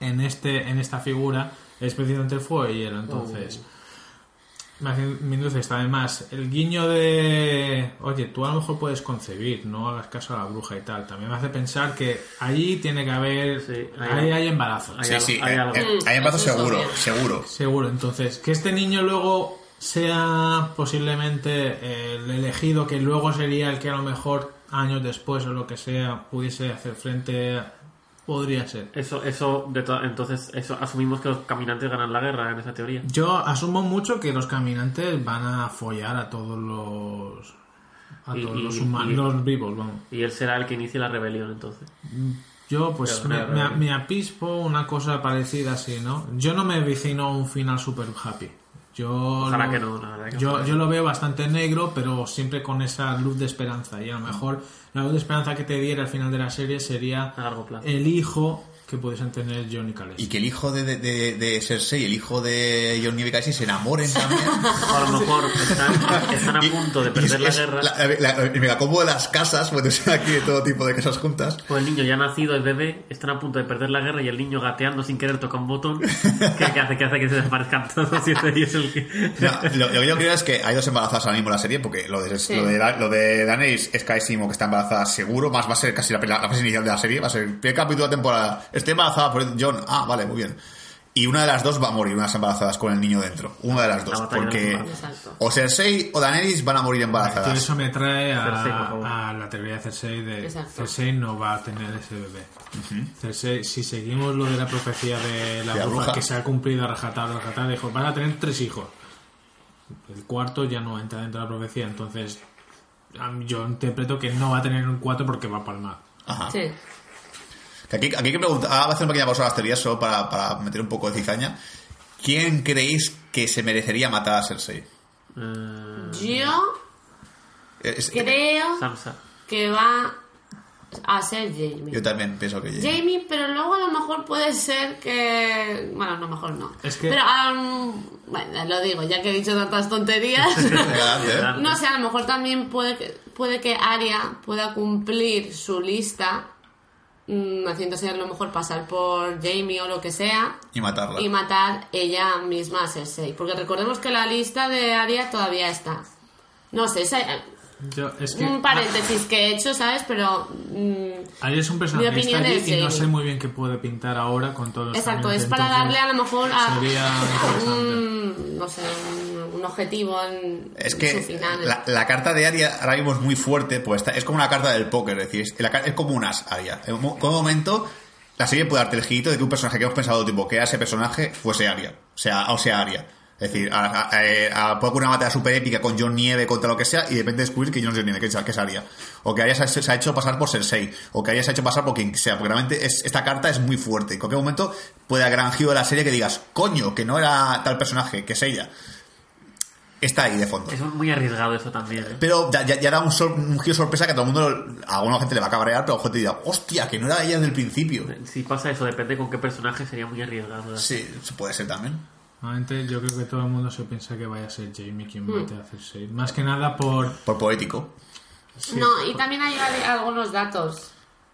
en, este, en esta figura, es precisamente el fuego y hielo. Entonces, me induce esto. Además, el guiño de, oye, tú a lo mejor puedes concebir, no hagas caso a la bruja y tal, también me hace pensar que allí tiene que haber, Sí, hay ahí hay embarazos. Hay Sí, algo- sí, hay algo. eh, hay embarazo Eso es seguro, seguro. Seguro, entonces, que este niño luego sea posiblemente el elegido, que luego sería el que a lo mejor años después o lo que sea pudiese hacer frente, a- podría ser. Eso, eso, de to- entonces, eso asumimos que los caminantes ganan la guerra en esa teoría. Yo asumo mucho que los caminantes van a follar a todos los a Y- todos y- los y- humanos, los vivos, vamos. Y él será el que inicie la rebelión, entonces. Yo, pues, me- me apispo una cosa parecida así, ¿no? Yo no me vicino un final super happy. Yo Ojalá lo, que no, la verdad que yo, yo lo veo bastante negro, pero siempre con esa luz de esperanza. Y a lo mejor la luz de esperanza que te diera al final de la serie sería A largo plazo. el hijo que pudiesen tener John y Khaleesi. Y que el hijo de, de, de, de Cersei y el hijo de John Nieve Khaleesi se enamoren también. O a lo mejor están, están a Y- punto de y perder es- la es guerra. la- la- el megacombo de las casas, puede ser aquí de todo tipo de casas juntas. Pues el niño ya nacido, el bebé, están a punto de perder la guerra y el niño gateando sin querer toca un botón que, que hace, que hace que se desaparezcan todos y ese es el que... No, lo, lo que yo creo es que hay dos embarazadas ahora mismo en la serie, porque lo de, Sí. lo de, lo de Daenerys es clarísimo que está embarazada seguro, más va a ser casi la, la fase inicial de la serie, va a ser el primer capítulo de la temporada. Esté embarazada por John, ah, vale, muy bien. Y una de las dos va a morir, unas embarazadas con el niño dentro. Una de las dos, porque o Cersei o Daenerys van a morir embarazadas. eso me trae a, Cersei, a la teoría de Cersei de Exacto. Cersei no va a tener ese bebé. Cersei, si seguimos lo de la profecía de la, De la bruja, bruja. que se ha cumplido a rajatabla, a rajatabla, dijo, van a tener tres hijos. El cuarto ya no entra dentro de la profecía, entonces yo interpreto que no va a tener un cuatro porque va a palmar. Ajá. Sí. Que Aquí, aquí hay que preguntar, ahora voy a hacer una pequeña pausa a las teorías solo para, para meter un poco de cizaña. ¿Quién creéis que se merecería matar a Cersei? Eh, Yo Es- creo Sansa. que va a ser Jamie. Yo también pienso que Jamie, pero luego a lo mejor puede ser que. Bueno, a lo mejor no. Es que- Pero, am, bueno, lo digo, ya que he dicho tantas tonterías. Adelante, ¿eh? no sé, a lo mejor también puede que, puede que Arya pueda cumplir su lista, mm, haciéndose a lo mejor pasar por Jamie o lo que sea, Y matarla. y matar ella misma a Cersei. Porque recordemos que la lista de Arya todavía está. No sé, es Yo, es que un paréntesis que he hecho, ¿sabes? Pero. mm, Ari es un personaje Mi que está allí es y no sé muy bien qué puede pintar ahora con todos los Exacto, es para entonces darle a lo mejor a sería un, no sé, un, un objetivo en, Es en que su final. la, la carta de Aria ahora mismo es muy fuerte, pues está- es como una carta del póker, es decir, es, la es como un as Aria. En un momento, la serie puede darte el girito de que un personaje que hemos pensado tipo que era ese personaje fuese Aria, o sea, o sea Aria. Es decir, a, a- a- a- puede ocurrir una batalla super épica con John Nieve contra lo que sea y de repente descubrir que John Nieve, que es, que es Arya. O que Arya se, ha- se ha hecho pasar por Cersei. O que Arya se ha hecho pasar por quien sea. Porque realmente es- esta carta es muy fuerte. En cualquier momento puede haber gran giro de la serie que digas, coño, que no era tal personaje, que es ella. Está ahí de fondo. Es muy arriesgado eso también. ¿eh? Pero ya, ya, ya da un, sor- un giro sorpresa que a todo el mundo, a alguna gente le va a cabrear, pero a gente dirá, hostia, que no era ella desde el principio. Si pasa eso, depende con qué personaje, sería muy arriesgado. Sí, puede ser también. Normalmente yo creo que todo el mundo se piensa que vaya a ser Jamie quien Hmm. mate a Cersei. Más que nada por... Por poético. No, y también hay al- algunos datos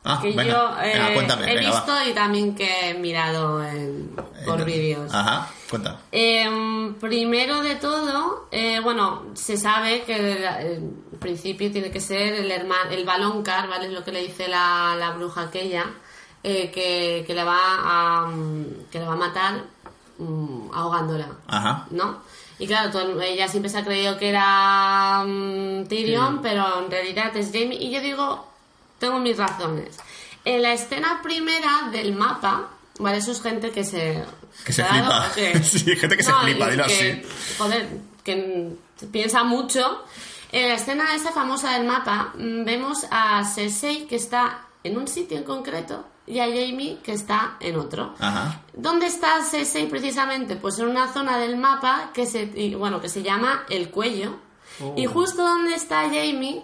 Ah, que venga, yo eh, venga, cuéntame, he venga, va. visto y también que he mirado en- por Eh, vídeos. Ajá, cuenta. Em, primero de todo, eh, bueno, se sabe que el, el principio tiene que ser el hermano, el baloncar, ¿vale? Es lo que le dice la, la bruja aquella, eh, que, que le va a mm, que le va a matar mm, ahogándola, Ajá. ¿no? Y claro, todo- ella siempre se ha creído que era mm, Tyrion, pero en realidad es Jamie. Y yo digo, tengo mis razones. En la escena primera del mapa, ¿vale? Eso es gente que se... Que se flipa. que- Sí, gente que se flipa, dilo que, así. Joder, que piensa mucho. En la escena esa famosa del mapa, mm, vemos a Cersei que está en un sitio en concreto y a Jamie que está en otro. Ajá. ¿Dónde está Cersei precisamente? Pues en una zona del mapa que se, y, bueno, que se llama el cuello. Oh. Y justo donde está Jamie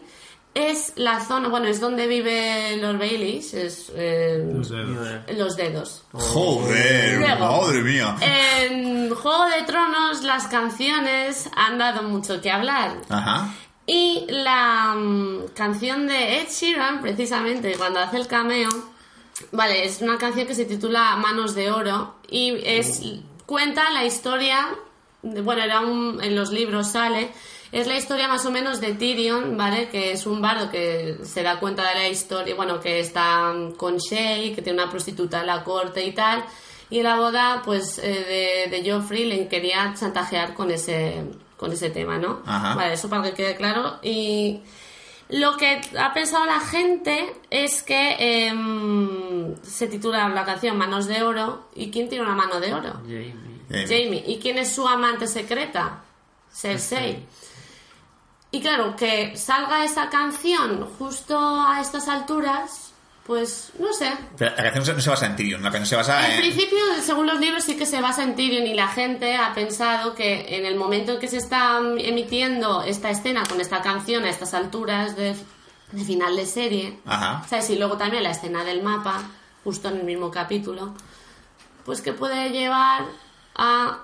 es la zona, bueno, es donde vive Lord Baileys, es eh, Los dedos. los dedos. Joder, Luego, madre mía. En Juego de Tronos las canciones han dado mucho que hablar. Ajá. Y la mm, canción de Ed Sheeran, precisamente, cuando hace el cameo, vale, es una canción que se titula Manos de Oro y es cuenta la historia, de- bueno, era un, en los libros sale, es la historia más o menos de Tyrion, ¿vale? Que es un bardo que se da cuenta de la historia, bueno, que está con Shay, que tiene una prostituta en la corte y tal. Y en la boda, pues, eh, de, de Joffrey le quería chantajear con ese, con ese tema, ¿no? Ajá. Vale, eso para que quede claro. Y lo que ha pensado la gente es que em, se titula la canción Manos de Oro. ¿Y quién tiene una mano de oro? Jamie. Eh, Jamie. ¿Y quién es su amante secreta? Cersei. Y claro, que salga esa canción justo a estas alturas, pues no sé. pero la canción no se- basa en Tyrion, la canción se basa En en... principio, según los libros, sí que se basa en Tyrion y la gente ha pensado que en el momento en que se está emitiendo esta escena con esta canción a estas alturas de, de final de serie, Ajá. ¿sabes? Y luego también la escena del mapa, justo en el mismo capítulo, pues que puede llevar a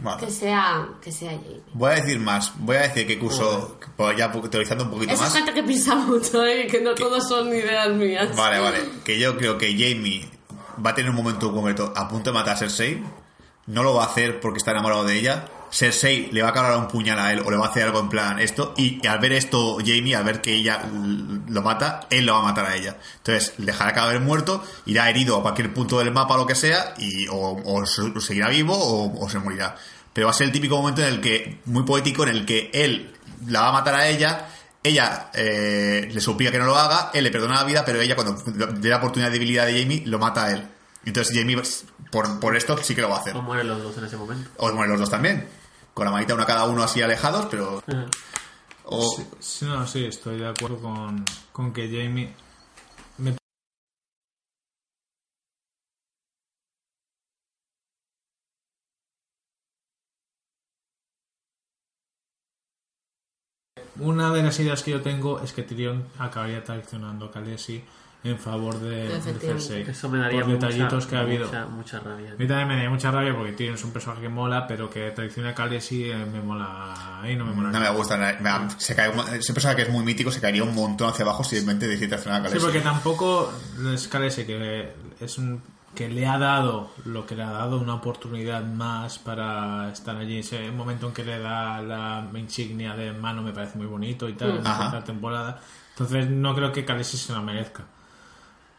Vale. que sea, que sea Jamie. Voy a decir más. Voy a decir que curso, pues ya teorizando un poquito Esa más. gente que piensa mucho, ¿eh? que no todos son ideas mías. Vale, vale. Que yo creo que Jamie va a tener un momento concreto a punto de matar a Cersei. No lo va a hacer porque está enamorado de ella. Cersei le va a cargar un puñal a él o le va a hacer algo en plan esto. Y al ver esto, Jamie, al ver que ella lo mata, él lo va a matar a ella. Entonces, dejará cadáver muerto, irá herido a cualquier punto del mapa o lo que sea, y o, o se- seguirá vivo o, se morirá. Pero va a ser el típico momento en el que, muy poético, en el que él la va a matar a ella, ella eh, le suplica que no lo haga, él le perdona la vida, pero ella cuando ve la oportunidad de debilidad de Jamie, lo mata a él. Entonces Jamie, por, por esto sí que lo va a hacer. O mueren los dos en ese momento. O mueren los dos también. Con la manita una cada uno así alejados, pero... Ah. Sí, estoy de acuerdo con, con que Jamie... Me... Una de las ideas que yo tengo es que Tyrion acabaría traicionando a Khaleesi en favor de, de Efectivamente. Cersei. Eso me daría por mucha, detallitos que ha habido. mucha, mucha rabia. A mí también me da mucha rabia porque Tyrion es un personaje que mola, pero que traicione a Khaleesi eh, me mola. Ahí no me mola. No me gusta. me se cae, un- ese personaje que es muy mítico se caería un montón hacia abajo si simplemente decide hacer una Sí, porque tampoco es Khaleesi que es un que le ha dado lo que le ha dado una oportunidad más para estar allí ese momento en que le da la insignia de mano me parece muy bonito y tal en la temporada entonces no creo que Khaleesi se lo merezca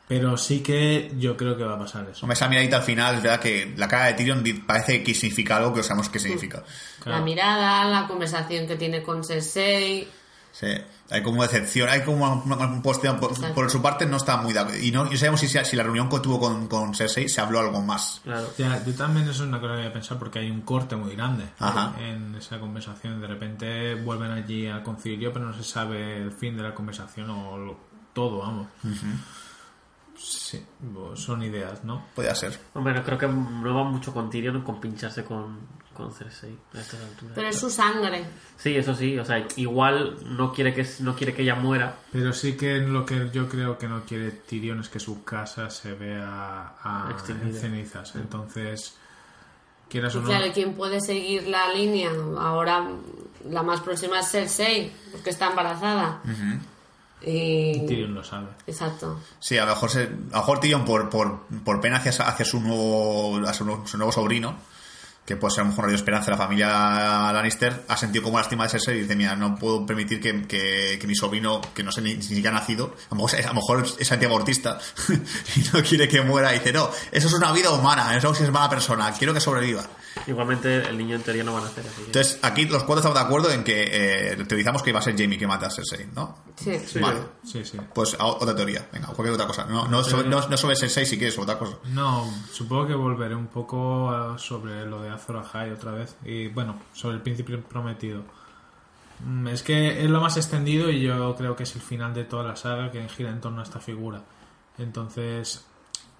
pero sí que yo creo que va a pasar eso Hombre, esa miradita al final, es verdad que la cara de Tyrion parece que significa algo que no sabemos qué significa. Claro. La mirada, la conversación que tiene con Cersei. Sí, hay como decepción, hay como una, una- un posteo, por, por su parte no está muy de acuerdo. Y no, y no sabemos si, si la reunión que tuvo con, con Cersei se habló algo más. Claro. Ya, yo también eso es una cosa que voy a pensar porque hay un corte muy grande Ajá. en esa conversación. De repente vuelven allí al concilio, pero no se sabe el fin de la conversación o lo- todo, vamos. Sí, son ideas, ¿no? Podría ser. Hombre, no creo que no va mucho con Tyrion con pincharse con, con Cersei a estas alturas. Pero es su sangre. Sí, eso sí, o sea, igual no quiere que no quiere que ella muera. Pero sí que lo que yo creo que no quiere Tyrion es que su casa se vea a- en cenizas. Entonces, quieras o no... claro, ¿quién puede seguir la línea? Ahora la más próxima es Cersei, porque está embarazada. Y... Tyrion lo sabe. Exacto. Sí, a lo mejor, se, a lo mejor Tyrion por, por, por pena hacia, hacia su nuevo a su, nuevo- su nuevo sobrino, que puede ser a lo mejor una esperanza de la familia Lannister, ha sentido como lástima de Cersei y dice, mira, no puedo permitir que, que, que mi sobrino, que no sé ni, siquiera ha nacido, a lo mejor, es- a lo mejor es antiabortista y no quiere que muera y dice, no, eso es una vida humana, eso sí es mala persona, quiero que sobreviva. Igualmente el niño en teoría no van a hacer así. que- Entonces, aquí los cuatro estamos de acuerdo en que eh, teorizamos que va a ser Jamie que mata a Cersei, ¿no? Sí. Vale. Sí, sí. Pues a- otra teoría, venga, cualquier otra cosa. No, no, sobre, no, no sobre Cersei si quieres, otra cosa. No, supongo que volveré un poco sobre lo de Azor Ahai otra vez. Y bueno, sobre el príncipe prometido. Mm, Es que es lo más extendido y yo creo que es el final de toda la saga que gira en torno a esta figura. Entonces,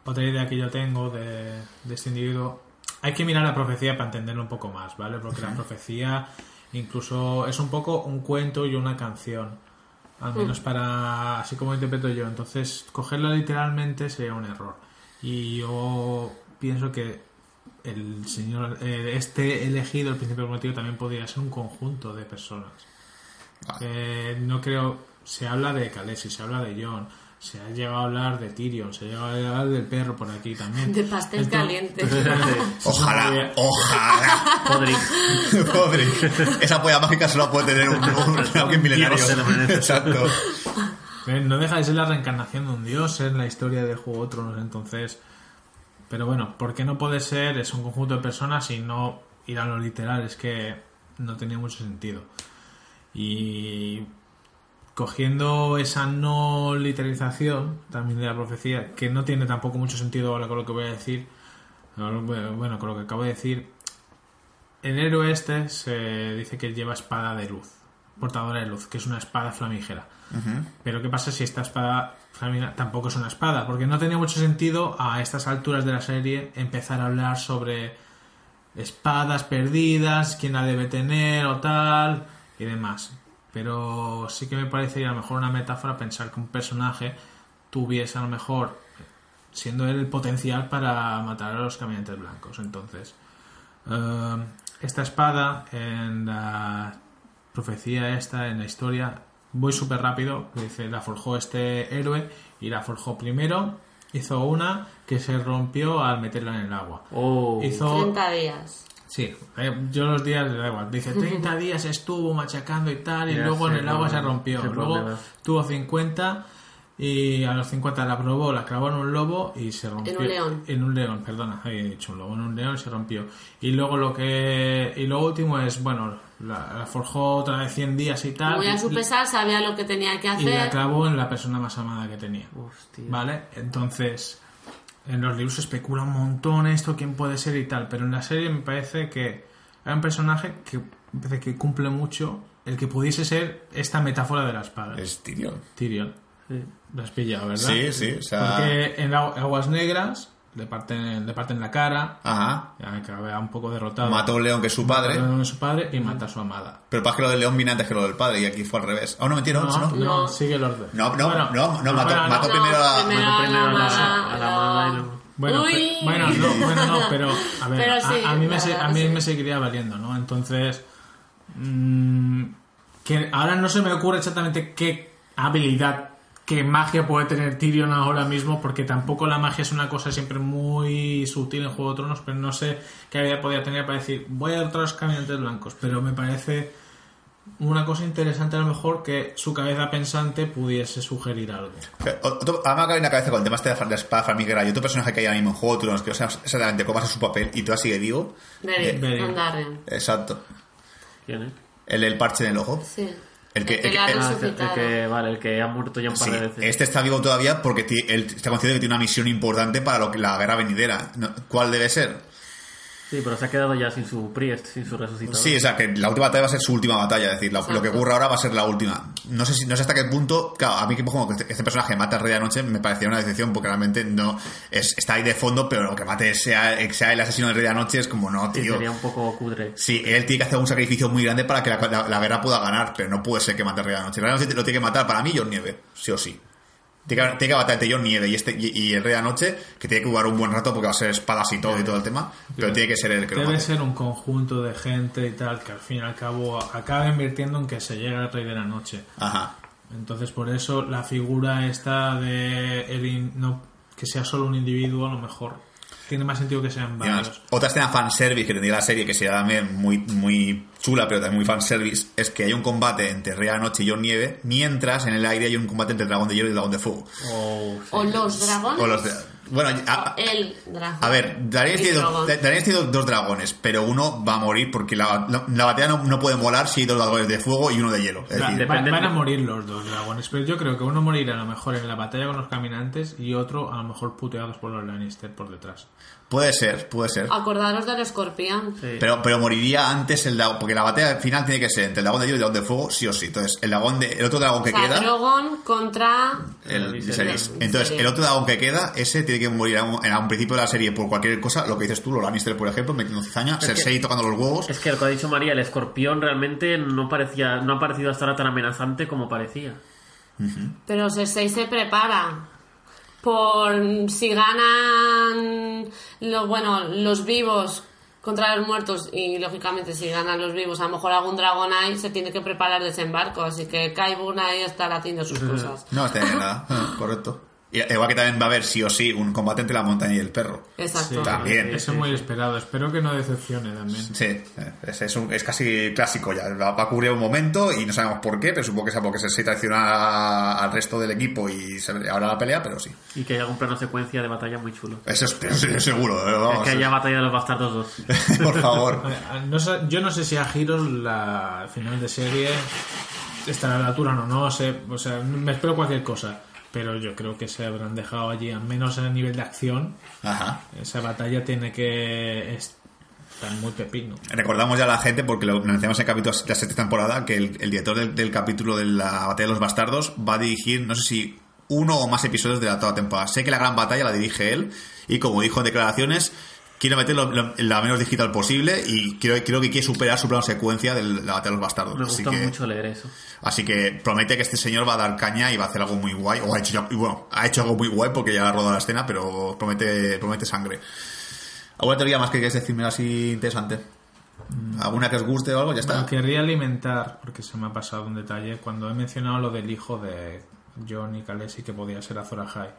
otra idea que yo tengo de, de este individuo, hay que mirar la profecía para entenderlo un poco más, ¿vale? Porque la profecía incluso es un poco un cuento y una canción. Al menos para, así como interpreto yo. Entonces, cogerlo literalmente sería un error. Y yo pienso que el señor, eh, este elegido, el príncipe prometido, también podría ser un conjunto de personas. Vale. Eh, no creo, se habla de Khaleesi, se habla de Jon, se ha llegado a hablar de Tyrion, se ha llegado a hablar del perro por aquí también. De pastel caliente. Ojalá, ojalá. Podrick. Pobre. Esa polla mágica solo puede tener un, un- alguien milenario. Exacto. Eh, No deja de ser la reencarnación de un dios en la historia de Juego de Tronos, entonces. Pero bueno, ¿por qué no puede ser? Es un conjunto de personas y no ir a lo literal, es que no tenía mucho sentido. Y cogiendo esa no literalización también de la profecía, que no tiene tampoco mucho sentido ahora con lo que voy a decir, bueno, con lo que acabo de decir, el héroe este se dice que lleva espada de luz, portadora de luz, que es una espada flamígera. Pero ¿qué pasa si esta espada tampoco es una espada? Porque no tenía mucho sentido a estas alturas de la serie empezar a hablar sobre espadas perdidas, quién la debe tener o tal y demás. Pero sí que me parecería a lo mejor una metáfora pensar que un personaje tuviese a lo mejor siendo él el potencial para matar a los caminantes blancos. Entonces, eh, esta espada en la profecía esta, en la historia, voy súper rápido, dice, la forjó este héroe y la forjó primero, hizo una que se rompió al meterla en el agua. Oh. Hizo 30 días. Sí, eh, yo los días le da igual. Dice 30 días estuvo machacando y tal, y Ya luego en el agua no, se rompió. Luego problema. tuvo 50 y a los 50 la probó, la clavó en un lobo y se rompió. En un león. En un león, perdona, había dicho un lobo, en un león y se rompió. Y luego lo que. Y lo último es, bueno, la, la forjó otra vez 100 días y tal. Muy a su y- pesar, sabía lo que tenía que y la hacer. clavó en la persona más amada que tenía. Hostia. ¿Vale? Entonces, en los libros se especula un montón esto, quién puede ser y tal, pero en la serie me parece que hay un personaje que, me parece que cumple mucho el que pudiese ser esta metáfora de la espada. Es Tyrion. Tyrion. Sí. Lo has pillado, ¿verdad? Sí, sí, o sea- Porque en Agu- Aguas Negras le parten, le parten la cara, Ajá. ya acaba un poco derrotado. Mató a un león que es su padre. Mata a su padre y mata a su amada. Pero pasa que lo del león viene antes que lo del padre y aquí fue al revés. Ah, no, mentira, no, No, no. no, No. sigue el orden. No, no, Bueno, no, no, mató, bueno, mató No, primero a... primero mató primero a la- amada, a la amada y luego- Bueno, Uy. bueno, no, bueno, no, pero a ver, Pero a- sí, a, mí, me, se- a mí sí. me seguiría valiendo, ¿no? Entonces, mm, que ahora no se me ocurre exactamente qué habilidad, qué magia puede tener Tyrion ahora mismo, porque tampoco la magia es una cosa siempre muy sutil en Juego de Tronos, pero no sé qué habilidad podría tener para decir, voy a otros caminantes blancos, pero me parece una cosa interesante a lo mejor que su cabeza pensante pudiese sugerir algo. Me acaba en la cabeza con el tema este de la espada flamígera y otro personaje que hay ahora mismo en Juego de Tronos que no sabes exactamente cómo ser su papel y tú sigue vivo. Beric, Eh. Exacto. ¿Quién es? El del parche en el ojo. Sí. El que- El que el que- Ah, el, el que, vale, el que ha muerto ya un par Sí, de veces. este está vivo todavía porque ti- él está consciente de que tiene una misión importante para lo que la guerra venidera. ¿Cuál debe ser? Sí, pero se ha quedado ya sin su priest, sin su resucitador. Sí, o sea, que la última batalla va a ser su última batalla, es decir, lo, lo que ocurra ahora va a ser la última. No sé si, no sé hasta qué punto, claro, a mí que como que este, este personaje mata al rey de la noche me parecía una decepción porque realmente no es, está ahí de fondo, pero lo que mate sea, sea el asesino del rey de la noche es como no, Sí, tío. sería un poco cutre. Sí, él tiene que hacer un sacrificio muy grande para que la, la- la guerra pueda ganar, pero no puede ser que mate al rey de la noche. El rey de la noche lo tiene que matar para mí John Nieve, sí o sí. Tiene que, tiene que Nieve y, este, y, y el rey de la noche, que tiene que jugar un buen rato porque va a ser espadas y todo y todo el tema, pero tiene que ser el que lo Debe mate. ser un conjunto de gente y tal que al fin y al cabo acaba invirtiendo en que se llegue al Rey de la Noche. Ajá. Entonces por eso la figura esta de el in- no que sea solo un individuo a lo mejor tiene más sentido que sean además, varios. otra escena fanservice que tendría la serie, que sería también muy, muy chula, pero también muy fanservice, es que hay un combate entre la Noche y John Nieve, mientras en el aire hay un combate entre el Dragón de Hielo y el Dragón de Fuego. O, sí. O los dragones. O los de- bueno, a, El dragón. a ver, Daenerys tiene, dos, tiene dragones, pero uno va a morir porque la, la, la batalla no, no puede molar si hay dos dragones de fuego y uno de hielo. Es Va- decir, va- depende van a morir los dos dragones, pero yo creo que uno morirá a lo mejor en la batalla con los caminantes y otro a lo mejor puteados por los Lannister por detrás. Puede ser, puede ser. Acordaros del escorpión. Sí. Pero, pero moriría antes el dragón, porque la batalla final tiene que ser entre el dragón de hielo y el dragón de fuego, sí o sí. Entonces, el dragón de, el otro dragón que o sea, queda. Contra... El El Viserys. Viserys. Entonces, el otro dragón que queda, ese tiene que morir a un, a un principio de la serie por cualquier cosa, lo que dices tú, Lannister, por ejemplo, metiendo cizaña, Cersei tocando los huevos. Es que lo que ha dicho María, el escorpión realmente no parecía, no ha parecido hasta ahora tan amenazante como parecía. Pero Cersei se prepara por si ganan los bueno los vivos contra los muertos y lógicamente si ganan los vivos a lo mejor algún dragón ahí se tiene que preparar desembarco así que Kaibun ahí estará haciendo sus cosas No, está nada. Correcto. Y igual que también va a haber sí o sí un combate entre la montaña y el perro. exacto También. Eso es muy esperado, espero que no decepcione también. Sí, es, es, un- es casi clásico ya. Va a cubrir un momento y no sabemos por qué, pero supongo que sea porque se traiciona al resto del equipo y se ahora la pelea, pero sí. Y que haya un plano secuencia de batalla muy chulo. Eso es, eso es seguro, eh, Es vamos. que haya batalla de los bastardos 2. por favor. No sé- yo no sé si a Giros la final de serie estará a la altura o no, no sé, o sea, me espero cualquier cosa, pero yo creo que se habrán dejado allí, al menos en el nivel de acción, Ajá. esa batalla tiene que estar muy pepino. Recordamos ya a la gente, porque lo mencionamos en el capítulo de la sexta temporada, que el, el director del, del capítulo de la Batalla de los Bastardos va a dirigir, no sé si uno o más episodios de la toda temporada. Sé que la gran batalla la dirige él, y como dijo en declaraciones, quiere meterlo lo, la menos digital posible, y creo, creo que quiere superar su plano secuencia de la Batalla de los Bastardos. Me así, gusta que, mucho leer eso. así que promete que este señor va a dar caña y va a hacer algo muy guay, o ha hecho, ya- bueno, ha hecho algo muy guay porque ya ha rodado la escena, pero promete, promete sangre. ¿Alguna teoría más que quieres decirme así interesante? ¿Alguna que os guste o algo? Ya está. Bueno, querría alimentar, porque se me ha pasado un detalle, cuando he mencionado lo del hijo de John y Khaleesi que podía ser Azor Ahai.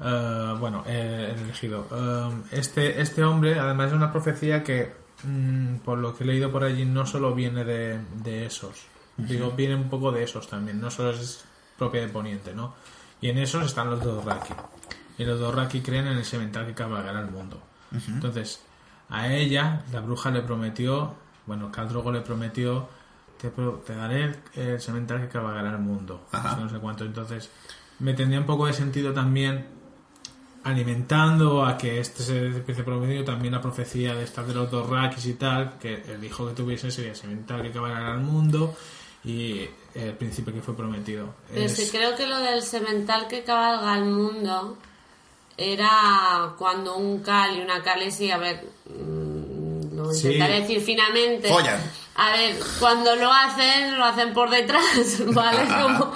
Eh, bueno, eh, el elegido. Eh, este, este hombre, además de una profecía que, mm, por lo que he leído por allí, no solo viene de, de esos. Digo, viene un poco de esos también, no solo es propia de Poniente, ¿no? Y en esos están los Dothraki. Y los Dothraki creen en el semental que cabalgará el mundo. Entonces, a ella, la bruja le prometió, bueno, Caldrogo le prometió, te, te daré el, el semental que cabalgará el mundo. No sé cuánto. Entonces, me tendría un poco de sentido también alimentando a que este se empiece prometido también la profecía de estar de los dos Rakis y tal, que el hijo que tuviese sería el semental que cabalgará el mundo y el príncipe que fue prometido. pero Es- sí creo que lo del semental que cabalga el mundo era cuando un Cal y una Khaleesi, a ver, mm, lo Sí. intentaré decir finamente. Follan. A ver, cuando lo hacen, lo hacen por detrás, ¿vale? Como-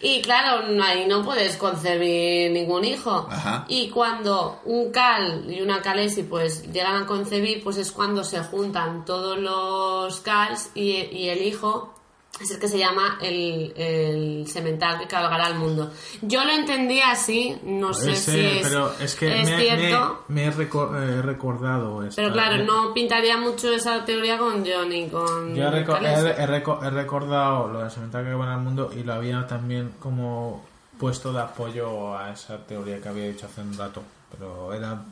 y claro, ahí no puedes concebir ningún hijo. Ajá. Y cuando un Cal y una Khaleesi pues llegan a concebir, pues es cuando se juntan todos los Cals y, y el hijo es el que se llama el, el semental que cabalgará al mundo. Yo lo entendí así, no sé si es, pero es que es me, cierto. me- me he eh, recordado esto. Pero claro, Eh, no pintaría mucho esa teoría con Johnny, con Yo he, reco- Khaleesi. he- he reco- he recordado lo de Semental que van al mundo y lo había también como puesto de apoyo a esa teoría que había dicho hace un rato. Pero era.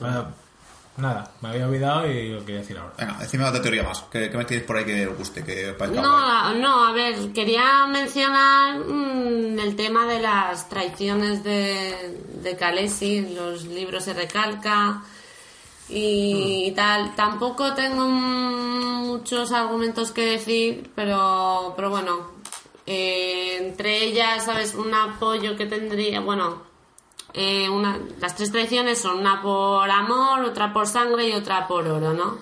era- nada, me había olvidado y lo quería decir ahora. Venga, decime otra teoría más. ¿Qué, qué me tienes por ahí que os guste? Que No, no, a ver, quería mencionar mm, el tema de las traiciones de, de Khaleesi, los libros se recalca y tal. Tampoco tengo mm, muchos argumentos que decir, pero, pero bueno, eh, entre ellas, ¿sabes? Un apoyo que tendría, bueno, eh, una, las tres traiciones son una por amor, otra por sangre y otra por oro, ¿no?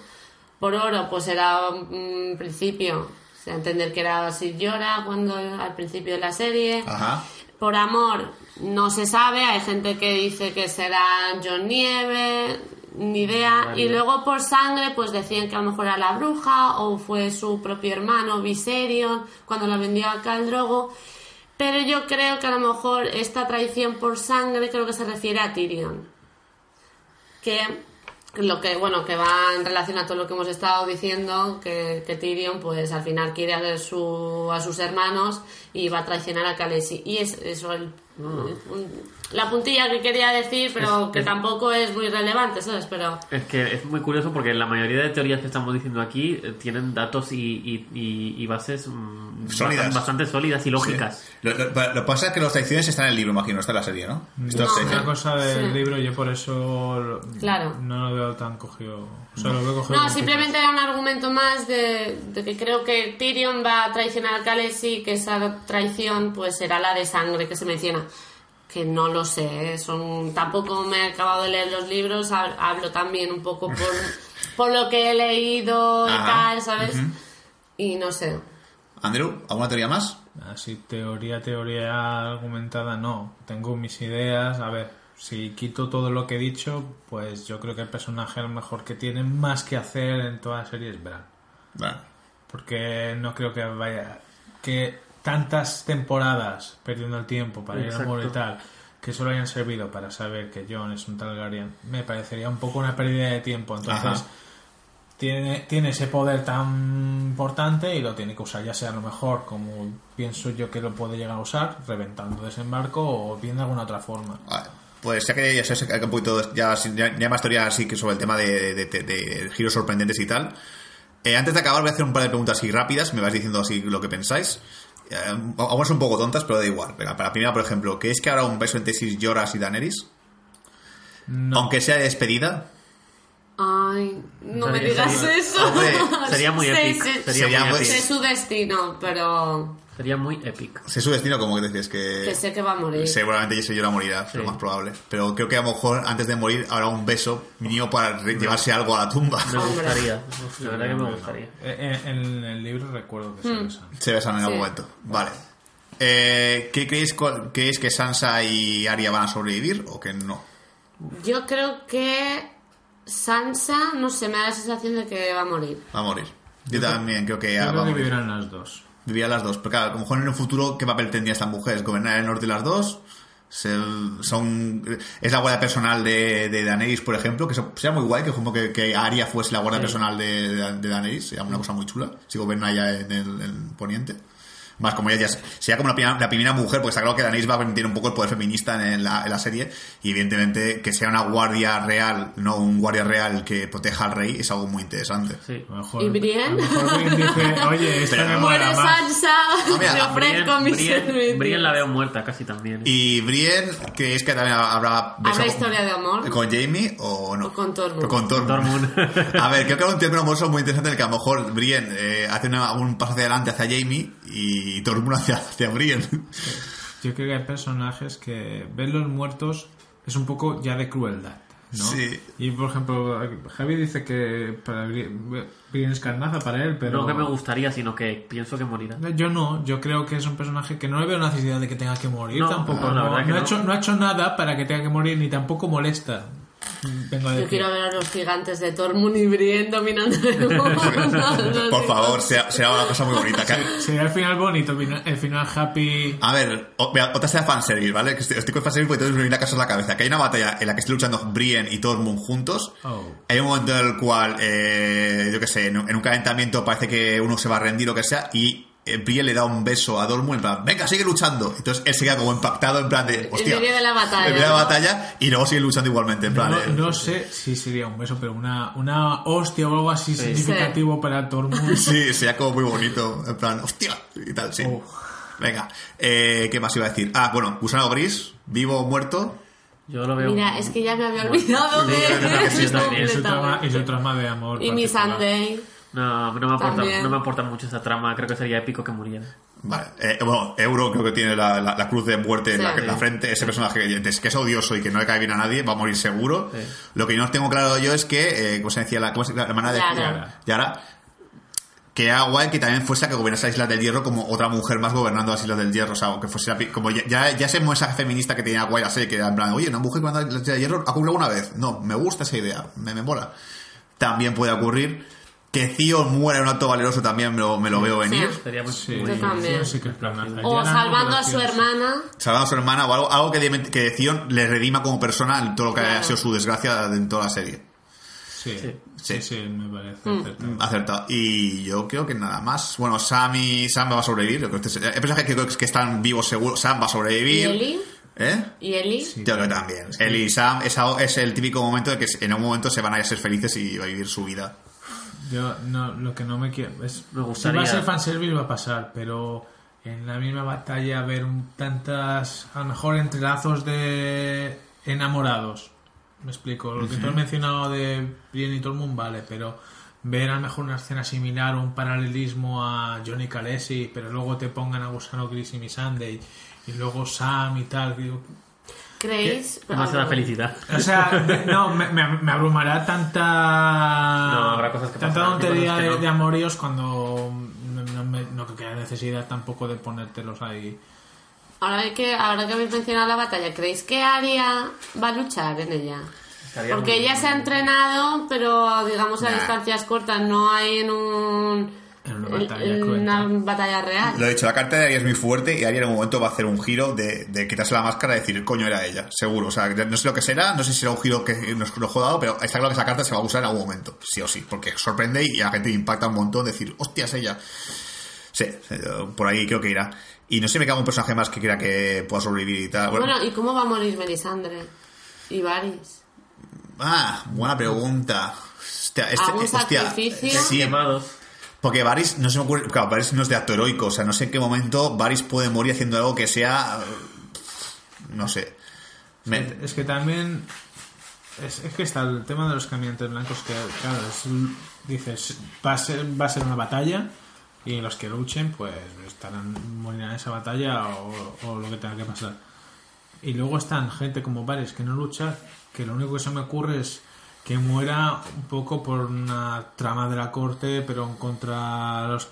Por oro, pues era un principio, o sea, entender que era Sid Llora cuando al principio de la serie. Ajá. Por amor, no se sabe, hay gente que dice que será John Nieve, ni idea. Y luego por sangre, pues decían que a lo mejor era la bruja o fue su propio hermano Viserion cuando la vendió a Khal Drogo. Pero yo creo que a lo mejor esta traición por sangre creo que se refiere a Tyrion. Que lo que, bueno, que va en relación a todo lo que hemos estado diciendo, que, que Tyrion pues al final quiere a, su, a sus hermanos y va a traicionar a Khaleesi. Y es eso el, un- la puntilla que quería decir, pero Es- que es- tampoco es muy relevante, ¿sabes? Pero Es que es muy curioso porque la mayoría de teorías que estamos diciendo aquí eh, tienen datos y, y- y- y bases mm, Sólidas. bastante sólidas y lógicas. Sí. Lo, lo- lo que pasa es que las traiciones están en el libro, imagino, no está en la serie, ¿no? Esto No, es- una cosa del Sí. libro, yo por eso Claro. no lo veo tan cogido. O sea, lo veo cogido No, simplemente era un argumento más de, de que creo que Tyrion va a traicionar a Khaleesi, que esa traición pues será la de sangre que se menciona. Que no lo sé, ¿eh? son tampoco me he acabado de leer los libros, hab- hablo también un poco por, por lo que he leído y Ajá. tal, ¿sabes? Y no sé. Andrew, ¿alguna teoría más? Así, teoría, teoría argumentada, no. Tengo mis ideas. A ver, si quito todo lo que he dicho, pues yo creo que el personaje a lo mejor que tiene más que hacer en toda la serie es Bran. Bueno, Porque no creo que vaya. que tantas temporadas perdiendo el tiempo para ir al Exacto. muro y tal, que solo hayan servido para saber que Jon es un Targaryen, me parecería un poco una pérdida de tiempo. Entonces. Ajá. Tiene, tiene ese poder tan importante y lo tiene que usar, ya sea a lo mejor como pienso yo que lo puede llegar a usar, reventando desembarco o bien de alguna otra forma. vale. Pues ya que ya sé que un poquito ya, ya, ya más teoría así que sobre el tema de, de- de- de giros sorprendentes y tal. Eh, antes de acabar voy a hacer un par de preguntas así rápidas, me vais diciendo así lo que pensáis. Eh, algunas son un poco tontas, pero da igual. Venga, para la primera, por ejemplo, ¿qué es que habrá un beso entre Sis Lloras y Daenerys? No, Aunque sea de despedida. Ay, no me digas sería- eso. Hombre, sería muy épico. Sería, Sería muy muy- épico. sé su destino, pero Sería muy épico. Sé su destino, como que decís que que... sé que va a morir. Seguramente Jesse Llora morirá, es lo Sí. más probable. Pero creo que a lo mejor antes de morir habrá un beso mínimo para re- llevarse algo a la tumba. Me gustaría. La verdad que me gustaría. Eh, eh, En el libro recuerdo que se Hmm. besan. Se besan en algún Sí. momento. Vale. Eh, ¿Qué creéis, creéis que Sansa y Arya van a sobrevivir o que no? Yo creo que Sansa, no sé, me da la sensación de que va a morir. Va a morir. Yo también creo que Yo va a creo que morir. vivirán las dos. Vivirán las dos. Pero claro, lo mejor en un futuro, ¿qué papel tendría esta mujer? ¿Gobernar el norte las dos? Son es la guardia personal de, de Daenerys, por ejemplo, que se- sería muy guay que como que, que Arya fuese la guardia personal de, de, de Daenerys, sería una cosa muy chula, si gobierna ya en el, en Poniente. Más como ella ya es- sería como la primera, la primera mujer, porque está claro que Daenerys va a permitir un poco el poder feminista en la, en la serie, y evidentemente que sea una guardia real, no un guardia real que proteja al rey, es algo muy interesante. Sí. A lo mejor, ¿Y Brienne? Dice, oye, esta Pero- me Muere. Sansa, mira, me ofrezco Brienne, mi Brienne- servicio. Brienne la veo muerta casi también. ¿eh? Y Brienne, ¿creéis que también habrá ¿Habrá con- historia de amor? con Jamie o no? O con Tormund. Con Tormund. Tormund. A ver, creo que hay un término amoroso muy interesante en el que a lo mejor Brienne eh, hace una- un paso hacia adelante hacia Jamie y Tormund hacia, hacia Brienne. Yo creo que hay personajes que ven los muertos es un poco ya de crueldad. ¿no? Sí. Y por ejemplo, Javi dice que para Brienne es carnaza para él, pero. No que me gustaría, sino que pienso que morirá. Yo no, yo creo que es un personaje que no le veo necesidad de que tenga que morir No, tampoco. no, la No, verdad que no ha hecho, no ha hecho nada para que tenga que morir, ni tampoco molesta. Vengo a Yo quiero ver a los gigantes de Tormund y Brienne dominando el mundo. Por favor, sea, sea una cosa muy bonita. Sería el final bonito, el final- happy. A ver, o- mira, otra sea fanservice, ¿vale? Que estoy, estoy con fanservice porque entonces me viene a casa en la cabeza. Que hay una batalla en la que están luchando Brienne y Tormund juntos. Oh. Hay un momento en el cual, eh, yo qué sé, en un, en un calentamiento parece que uno se va a rendir o que sea, y eh, Brienne le da un beso a Tormund en plan, venga, sigue luchando. Entonces él se queda como impactado en plan de, hostia. medio de la batalla, En medio de la batalla, y luego sigue luchando igualmente, en plan. No, eh, no sé si sería un beso, pero una, una hostia o algo así significativo para Tormund. Sí, sería como muy bonito, en plan, hostia, y tal, sí. Oh. Venga, eh, ¿qué más iba a decir? Ah, bueno, Gusano Gris, vivo o muerto. Yo lo veo. Mira, es que ya me había olvidado Sí, de sí. Y su trama, de amor. Y mi. Sunday. No, no me, aporta, no me aporta mucho esta trama. Creo que sería épico que muriera. Vale, eh, bueno, Euro creo que tiene la, la- la cruz de muerte en, la, Sí. en la frente. Ese personaje que, que es odioso y que no le cae bien a nadie va a morir seguro. Sí. Lo que no tengo claro yo es que, eh, ¿cómo se decía? La, ¿cómo se- la hermana de Yara. Yara, que era guay que también fuese la que gobernase las Islas del Hierro como otra mujer más gobernando las Islas del Hierro. O sea, que fuese la como ya, ya, ya ese mensaje feminista que tenía guay la serie, que era en plan, oye, una mujer gobernando las Islas del Hierro ha ocurrido alguna vez. No, me gusta esa idea, me, me mola. También puede ocurrir. Que Theon muera en un acto valeroso también me lo, me lo veo venir. Sí. Sería muy, Sí, muy- Yo también. sí que es planazo. O salvando a su hermana. salvando a su hermana o algo, algo que, Theon le redima como persona en todo lo que Claro. ha sido su desgracia en toda la serie. Sí, Sí. sí, sí, me parece Mm. acertado. Acertado. Y yo creo que nada más. Bueno, Sam y Sam va a sobrevivir. Yo creo que este- Hay personajes que están vivos seguro. Sam va a ¿Y sobrevivir. Eli? ¿Eh? ¿Y Eli? Sí. Yo creo que también. Él y Sam es, algo- es el típico momento de que en un momento se van a ser felices y va a vivir su vida. Yo no, lo que no me quiero es Me si gustaría- va a ser fanservice va a pasar, pero en la misma batalla ver un- tantas a lo mejor entrelazos de enamorados. Me explico, lo que tú has mencionado de Brienne y Tormund vale, pero ver a lo mejor una escena similar o un paralelismo a Johnny Calesi, pero luego te pongan a Gusano Gris y Missandei y luego Sam y tal, digo, ¿Creéis? Demasiada Ah, felicidad. o sea, de- no, me, me- me abrumará tanta. No, habrá cosas que Tanta tontería de, no. de amoríos cuando no, no, me- no creo que haya necesidad tampoco de ponértelos ahí. Ahora que, ahora que habéis mencionado la batalla, ¿creéis que Aria va a luchar en ella? Estaría Porque ella bien. se ha entrenado, pero digamos a Nah. distancias cortas, no hay en un En una batalla una real. Lo he dicho, la carta de Arya es muy fuerte y Arya en un momento va a hacer un giro de, de quitarse la máscara y decir, coño, era ella, seguro. O sea, no sé lo que será, no sé si será un giro que nos lo he dado, pero está claro que esa carta se va a usar en algún momento, sí o sí, porque sorprende y a la gente impacta un montón decir, hostia, es ella. Sí, eh, por ahí creo que irá. Y no sé si me queda un personaje más que quiera que pueda sobrevivir y tal. Bueno, Bueno, ¿y cómo va a morir Melisandre? Y Varys. ah, buena pregunta. Hostia, este, ¿Algún hostia, sacrificio? sí, Quemados. Porque Varys, no se me ocurre, claro, Varys no es de acto heroico, o sea, no sé en qué momento Varys puede morir haciendo algo que sea, no sé. Es que también. Es, es que está el tema de los caminantes blancos que, claro, es- dices, va a, ser, va a ser una batalla y los que luchen, pues estarán morirán en esa batalla o, o lo que tenga que pasar. Y luego están gente como Varys que no lucha, que lo único que se me ocurre es que muera un poco por una trama de la corte, pero contra los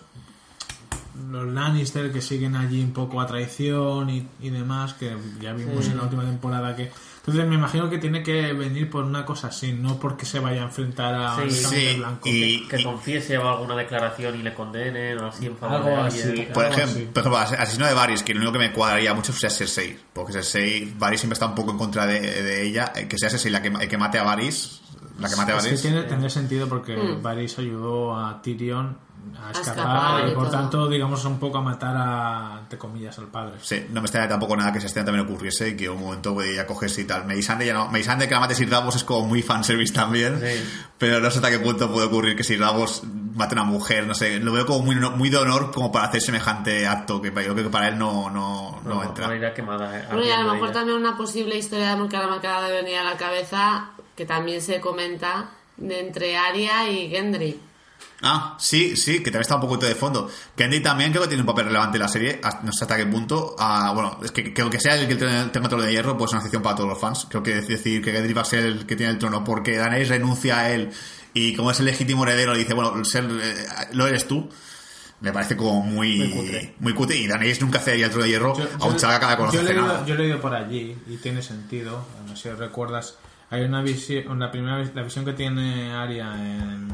los Lannister que siguen allí un poco a traición y, y demás, que ya vimos en la última temporada que... Entonces me imagino que tiene que venir por una cosa así, no porque se vaya a enfrentar a Sí, sí, blanco. y- Que confiese o alguna declaración y le condenen o así en favor Algo de así. alguien. por, algo ejemplo, así. por ejemplo, as- asesino de Varys, que lo único que me cuadraría mucho es Cersei, porque Cersei, Varys siempre está un poco en contra de, de ella, eh, que sea Cersei la que, el que mate a Varys, la que mate a Es que Varys. tiene, tendría sentido porque Mm. Varys ayudó a Tyrion a escapar, escapar y y por todo. tanto, digamos, un poco a matar a, entre comillas, al padre. Sí, no me extraña tampoco nada que esa escena también ocurriese y que un momento puede ya cogerse y tal. Melisandre ya no. Melisandre que la mate Sir Davos es como muy fanservice también. Sí. Pero no sé hasta qué punto puede ocurrir que Sir Davos mate a una mujer, no sé. Lo veo como muy, muy de honor como para hacer semejante acto que yo creo que para él no, no, no, No, entra. quemada. eh, Bueno, y a lo mejor ella. también una posible historia de amor que ahora me acaba de venir a la cabeza, que también se comenta, de entre Aria y Gendry. Ah, sí, sí, que también está un poquito de fondo. Gendry también creo que tiene un papel relevante en la serie, no sé hasta qué punto. Ah, bueno, es que creo que sea el que tenga tenga trono de hierro, pues es una excepción para todos los fans. Creo que decir que Gendry va a ser el que tiene el trono porque Daenerys renuncia a él y como es el legítimo heredero dice, bueno, ser, eh, lo eres tú. Me parece como muy, Muy cutre. muy cutre. Y Daenerys nunca cedería el trono de hierro Yo- a un yo- chaval que acaba de yo conocer he leído por allí y tiene sentido. No sé si recuerdas. Hay una visión, la primera la visión que tiene Arya en,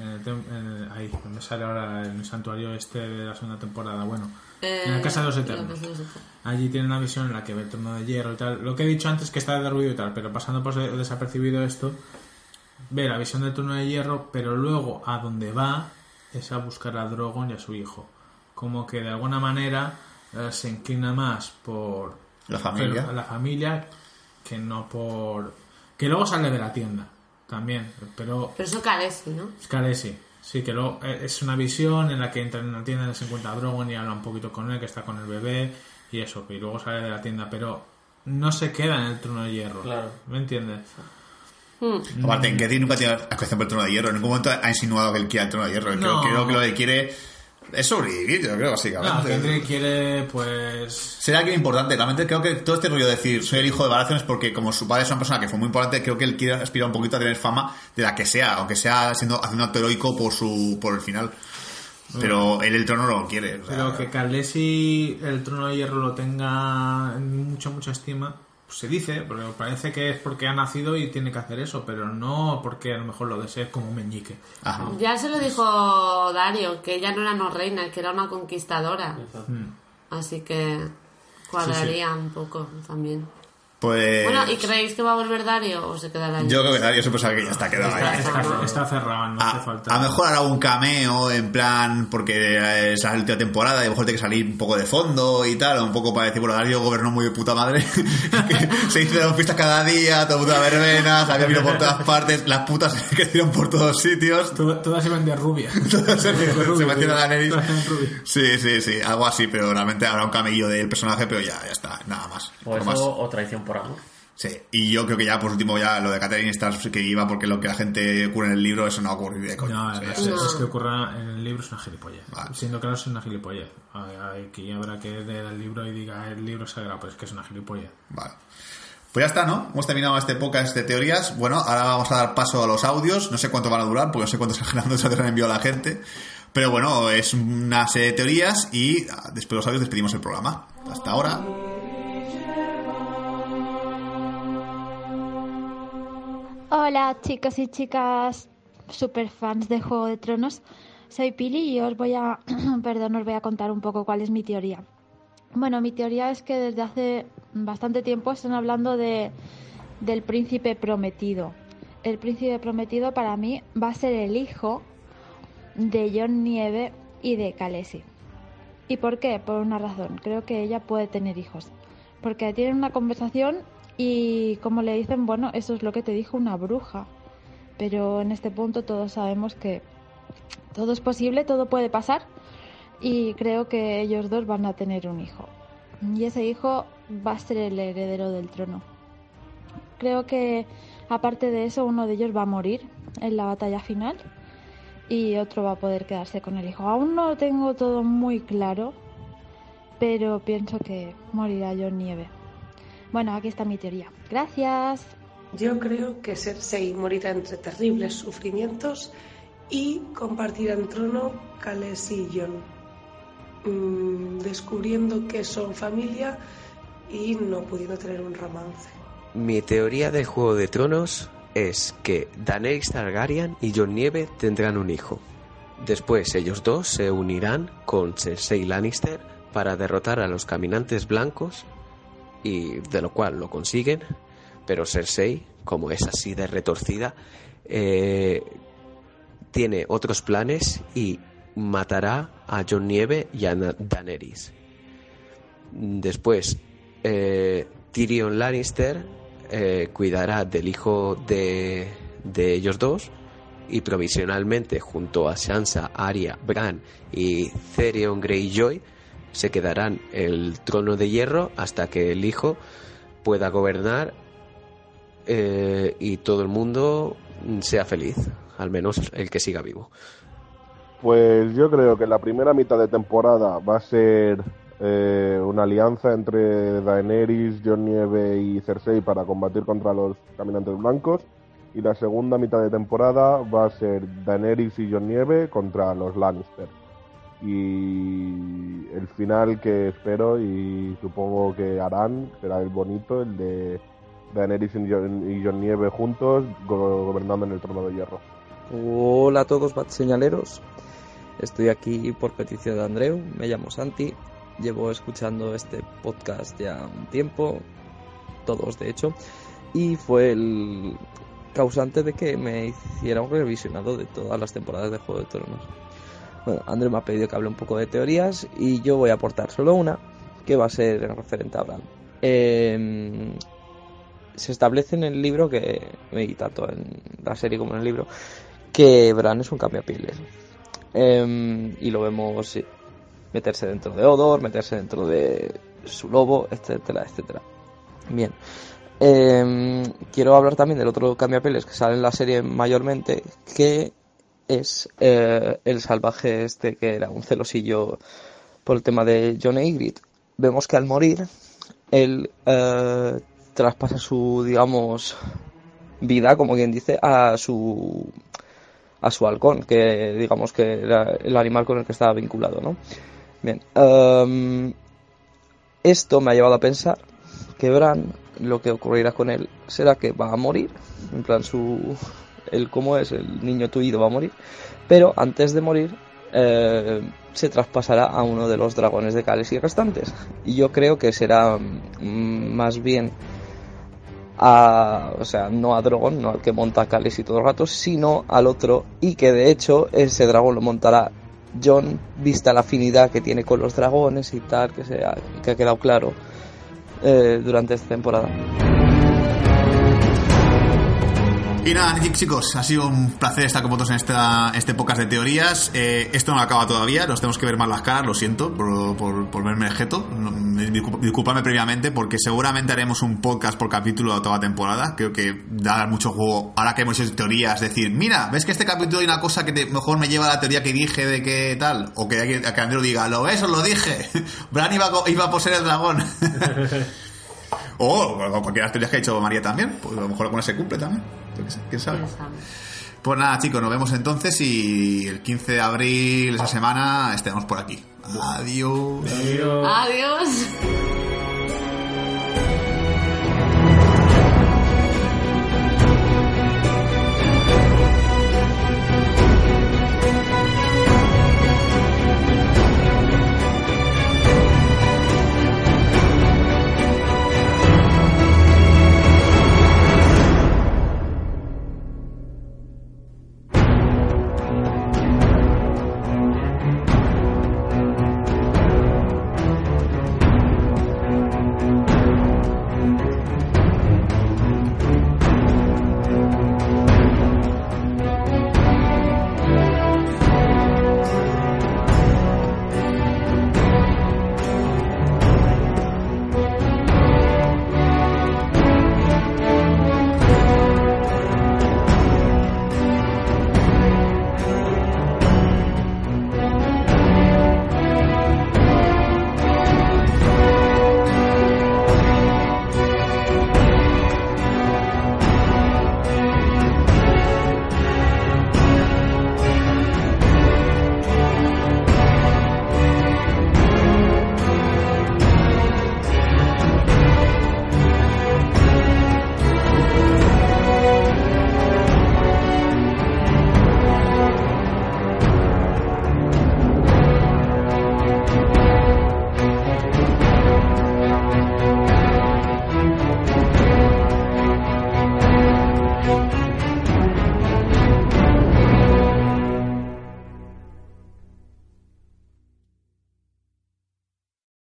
en el, en el- ahí, donde sale ahora en el santuario este de la segunda temporada. Bueno, en la casa de los Eh, la Casa de los Eternos. Allí tiene una visión en la que ve el trono de hierro y tal. Lo que he dicho antes que está de ruido y tal, pero pasando por de- desapercibido esto, ve la visión del trono de hierro, pero luego a donde va es a buscar a Drogon y a su hijo. Como que de alguna manera eh, se inclina más por La familia. la familia que no por que luego sale de la tienda también, pero Pero eso Khaleesi, ¿no? Khaleesi. Sí, que luego eh, es una visión en la que entra en la tienda, se encuentra a Drogon y habla un poquito con él, que está con el bebé y eso, y luego sale de la tienda, pero no se queda en el trono de hierro. Claro. ¿Me entiendes? Aparte, en Gendry nunca tiene atracción por el trono de hierro. En ningún momento ha insinuado que él quiera el trono de hierro. Creo, No. creo que lo que quiere es sobrevivir, yo creo, No, básicamente. Gendry quiere, pues. Ser alguien importante. Realmente creo que todo este rollo de decir soy el hijo de Baratheon es porque como su padre es una persona que fue muy importante, creo que él quiere aspirar un poquito a tener fama de la que sea, aunque sea siendo haciendo acto heroico por su por el final. Pero él el trono no lo quiere. o sea, Pero que Khaleesi el trono de hierro lo tenga en mucha, mucha estima, pues se dice, pero parece que es porque ha nacido y tiene que hacer eso, pero no porque a lo mejor lo desee como un meñique. Ajá. Ya se lo dijo Dario, que ella no era no reina, que era una conquistadora. Así que cuadraría un poco también. Pues Bueno, ¿y creéis que va a volver Dario o se quedará ahí? yo creo que Dario siempre sabe que ya está quedado Está, ahí. está- está cerrado, no hace A, falta. a lo mejor hará un cameo en plan porque es la última temporada y a lo mejor tiene que salir un poco de fondo y tal, un poco para decir, bueno, Dario gobernó muy de puta madre, que se hicieron fiestas cada día, todo el mundo a verbenas, había vino por todas partes, las putas se crecieron por todos sitios, Todas, todas iban de rubia. se, se menciona a Daenerys. Todas eran rubia. Sí, sí, sí, algo así, pero realmente habrá un camello del personaje, pero ya, ya está, nada más. O eso, más. o traición por amor. Sí, y yo creo que ya por último ya lo de Catherine Stars que iba porque lo que la gente ocurre en el libro eso no ocurrir de coño. No, Sí, es, es que ocurra en el libro es una gilipollez. Vale. Siendo claro, es una gilipollez. Aquí habrá que leer el libro y diga el libro es sagrado, pues es que es una gilipollez. Vale. Pues ya está, ¿no? Hemos terminado este podcast de teorías. Bueno, ahora vamos a dar paso a los audios. No sé cuánto van a durar, porque no sé cuántos se han enviado a la gente. Pero bueno, es una serie de teorías y ah, después de los audios despedimos el programa. Hasta ahora. Hola chicos y chicas super fans de Juego de Tronos. Soy Pili y os voy a, perdón, os voy a contar un poco cuál es mi teoría. Bueno, mi teoría es que desde hace bastante tiempo están hablando de, del príncipe prometido. El príncipe prometido para mí va a ser el hijo de John Nieve y de Khaleesi. ¿Y por qué? Por una razón. Creo que ella puede tener hijos. Porque tienen una conversación y como le dicen, bueno, eso es lo que te dijo una bruja. Pero en este punto todos sabemos que todo es posible, todo puede pasar. Y creo que ellos dos van a tener un hijo. Y ese hijo va a ser el heredero del trono. Creo que aparte de eso, uno de ellos va a morir en la batalla final y otro va a poder quedarse con el hijo. Aún no lo tengo todo muy claro, pero pienso que morirá John Nieve. Bueno, aquí está mi teoría. Gracias. Yo creo que Cersei morirá entre terribles sufrimientos y compartirá el trono Khaleesi y Jon, mm, descubriendo que son familia y no pudiendo tener un romance. Mi teoría de Juego de Tronos es que Daenerys Targaryen y Jon Nieve tendrán un hijo. Después ellos dos se unirán con Cersei Lannister para derrotar a los caminantes blancos y de lo cual lo consiguen, pero Cersei, como es así de retorcida, eh, tiene otros planes y matará a Jon Nieve y a Daenerys. Después, eh, Tyrion Lannister eh, cuidará del hijo de, de ellos dos y provisionalmente junto a Sansa, Arya, Bran y Therion Greyjoy se quedarán el trono de hierro hasta que el hijo pueda gobernar eh, y todo el mundo sea feliz, al menos el que siga vivo. Pues yo creo que la primera mitad de temporada va a ser eh, una alianza entre Daenerys, Jon Nieve y Cersei para combatir contra los caminantes blancos. Y la segunda mitad de temporada va a ser Daenerys y Jon Nieve contra los Lannister. Y el final que espero y supongo que harán será el bonito, el de Daenerys y Jon Nieve juntos go- gobernando en el trono de hierro. Hola a todos, señaleros. Estoy aquí por petición de Andreu. Me llamo Santi. Llevo escuchando este podcast ya un tiempo, todos de hecho, y fue el causante de que me hiciera un revisionado de todas las temporadas de Juego de Tronos. Bueno, Andreu me ha pedido que hable un poco de teorías y yo voy a aportar solo una, que va a ser referente a Bran. Em, se establece en el libro que, y tanto en la serie como en el libro, que Bran es un cambiapieles. Em, y lo vemos meterse dentro de Odor, meterse dentro de su lobo, etcétera, etcétera. Bien. Em, quiero hablar también del otro cambiapeles que sale en la serie mayormente, que es eh, el salvaje este que era un celosillo por el tema de John Ygritte. Vemos que al morir, él eh, traspasa su, digamos, vida, como quien dice, a su a su halcón, que digamos que era el animal con el que estaba vinculado, ¿no? Bien, em, esto me ha llevado a pensar que Bran, lo que ocurrirá con él será que va a morir, en plan su, el cómo es el niño tuido va a morir, pero antes de morir eh, se traspasará a uno de los dragones de Khaleesi restantes y yo creo que será mm, más bien a, o sea, no a Drogon, no al que monta Khaleesi todo el rato, sino al otro y que de hecho ese dragón lo montará John, vista la afinidad que tiene con los dragones y tal, que, se ha, que ha quedado claro eh, durante esta temporada. Y nada, chicos, ha sido un placer estar con vosotros en esta, este podcast de teorías. Eh, esto no acaba todavía, nos tenemos que ver más las caras, lo siento por, por, por verme el jeto. Disculpadme previamente porque seguramente haremos un podcast por capítulo de toda temporada. Creo que da mucho juego, ahora que hemos hecho teorías, decir, mira, ves que este capítulo hay una cosa que te- mejor me lleva a la teoría que dije de que tal, o que, que Andrew diga, lo ves, os lo dije, Bran iba, iba a poseer el dragón. o cualquiera de las teorías que ha hecho María también, pues a lo mejor alguna se cumple también. ¿Quién sabe? Pues nada, chicos, nos vemos entonces y el 15 de abril, esa semana, estaremos por aquí. Adiós. Adiós.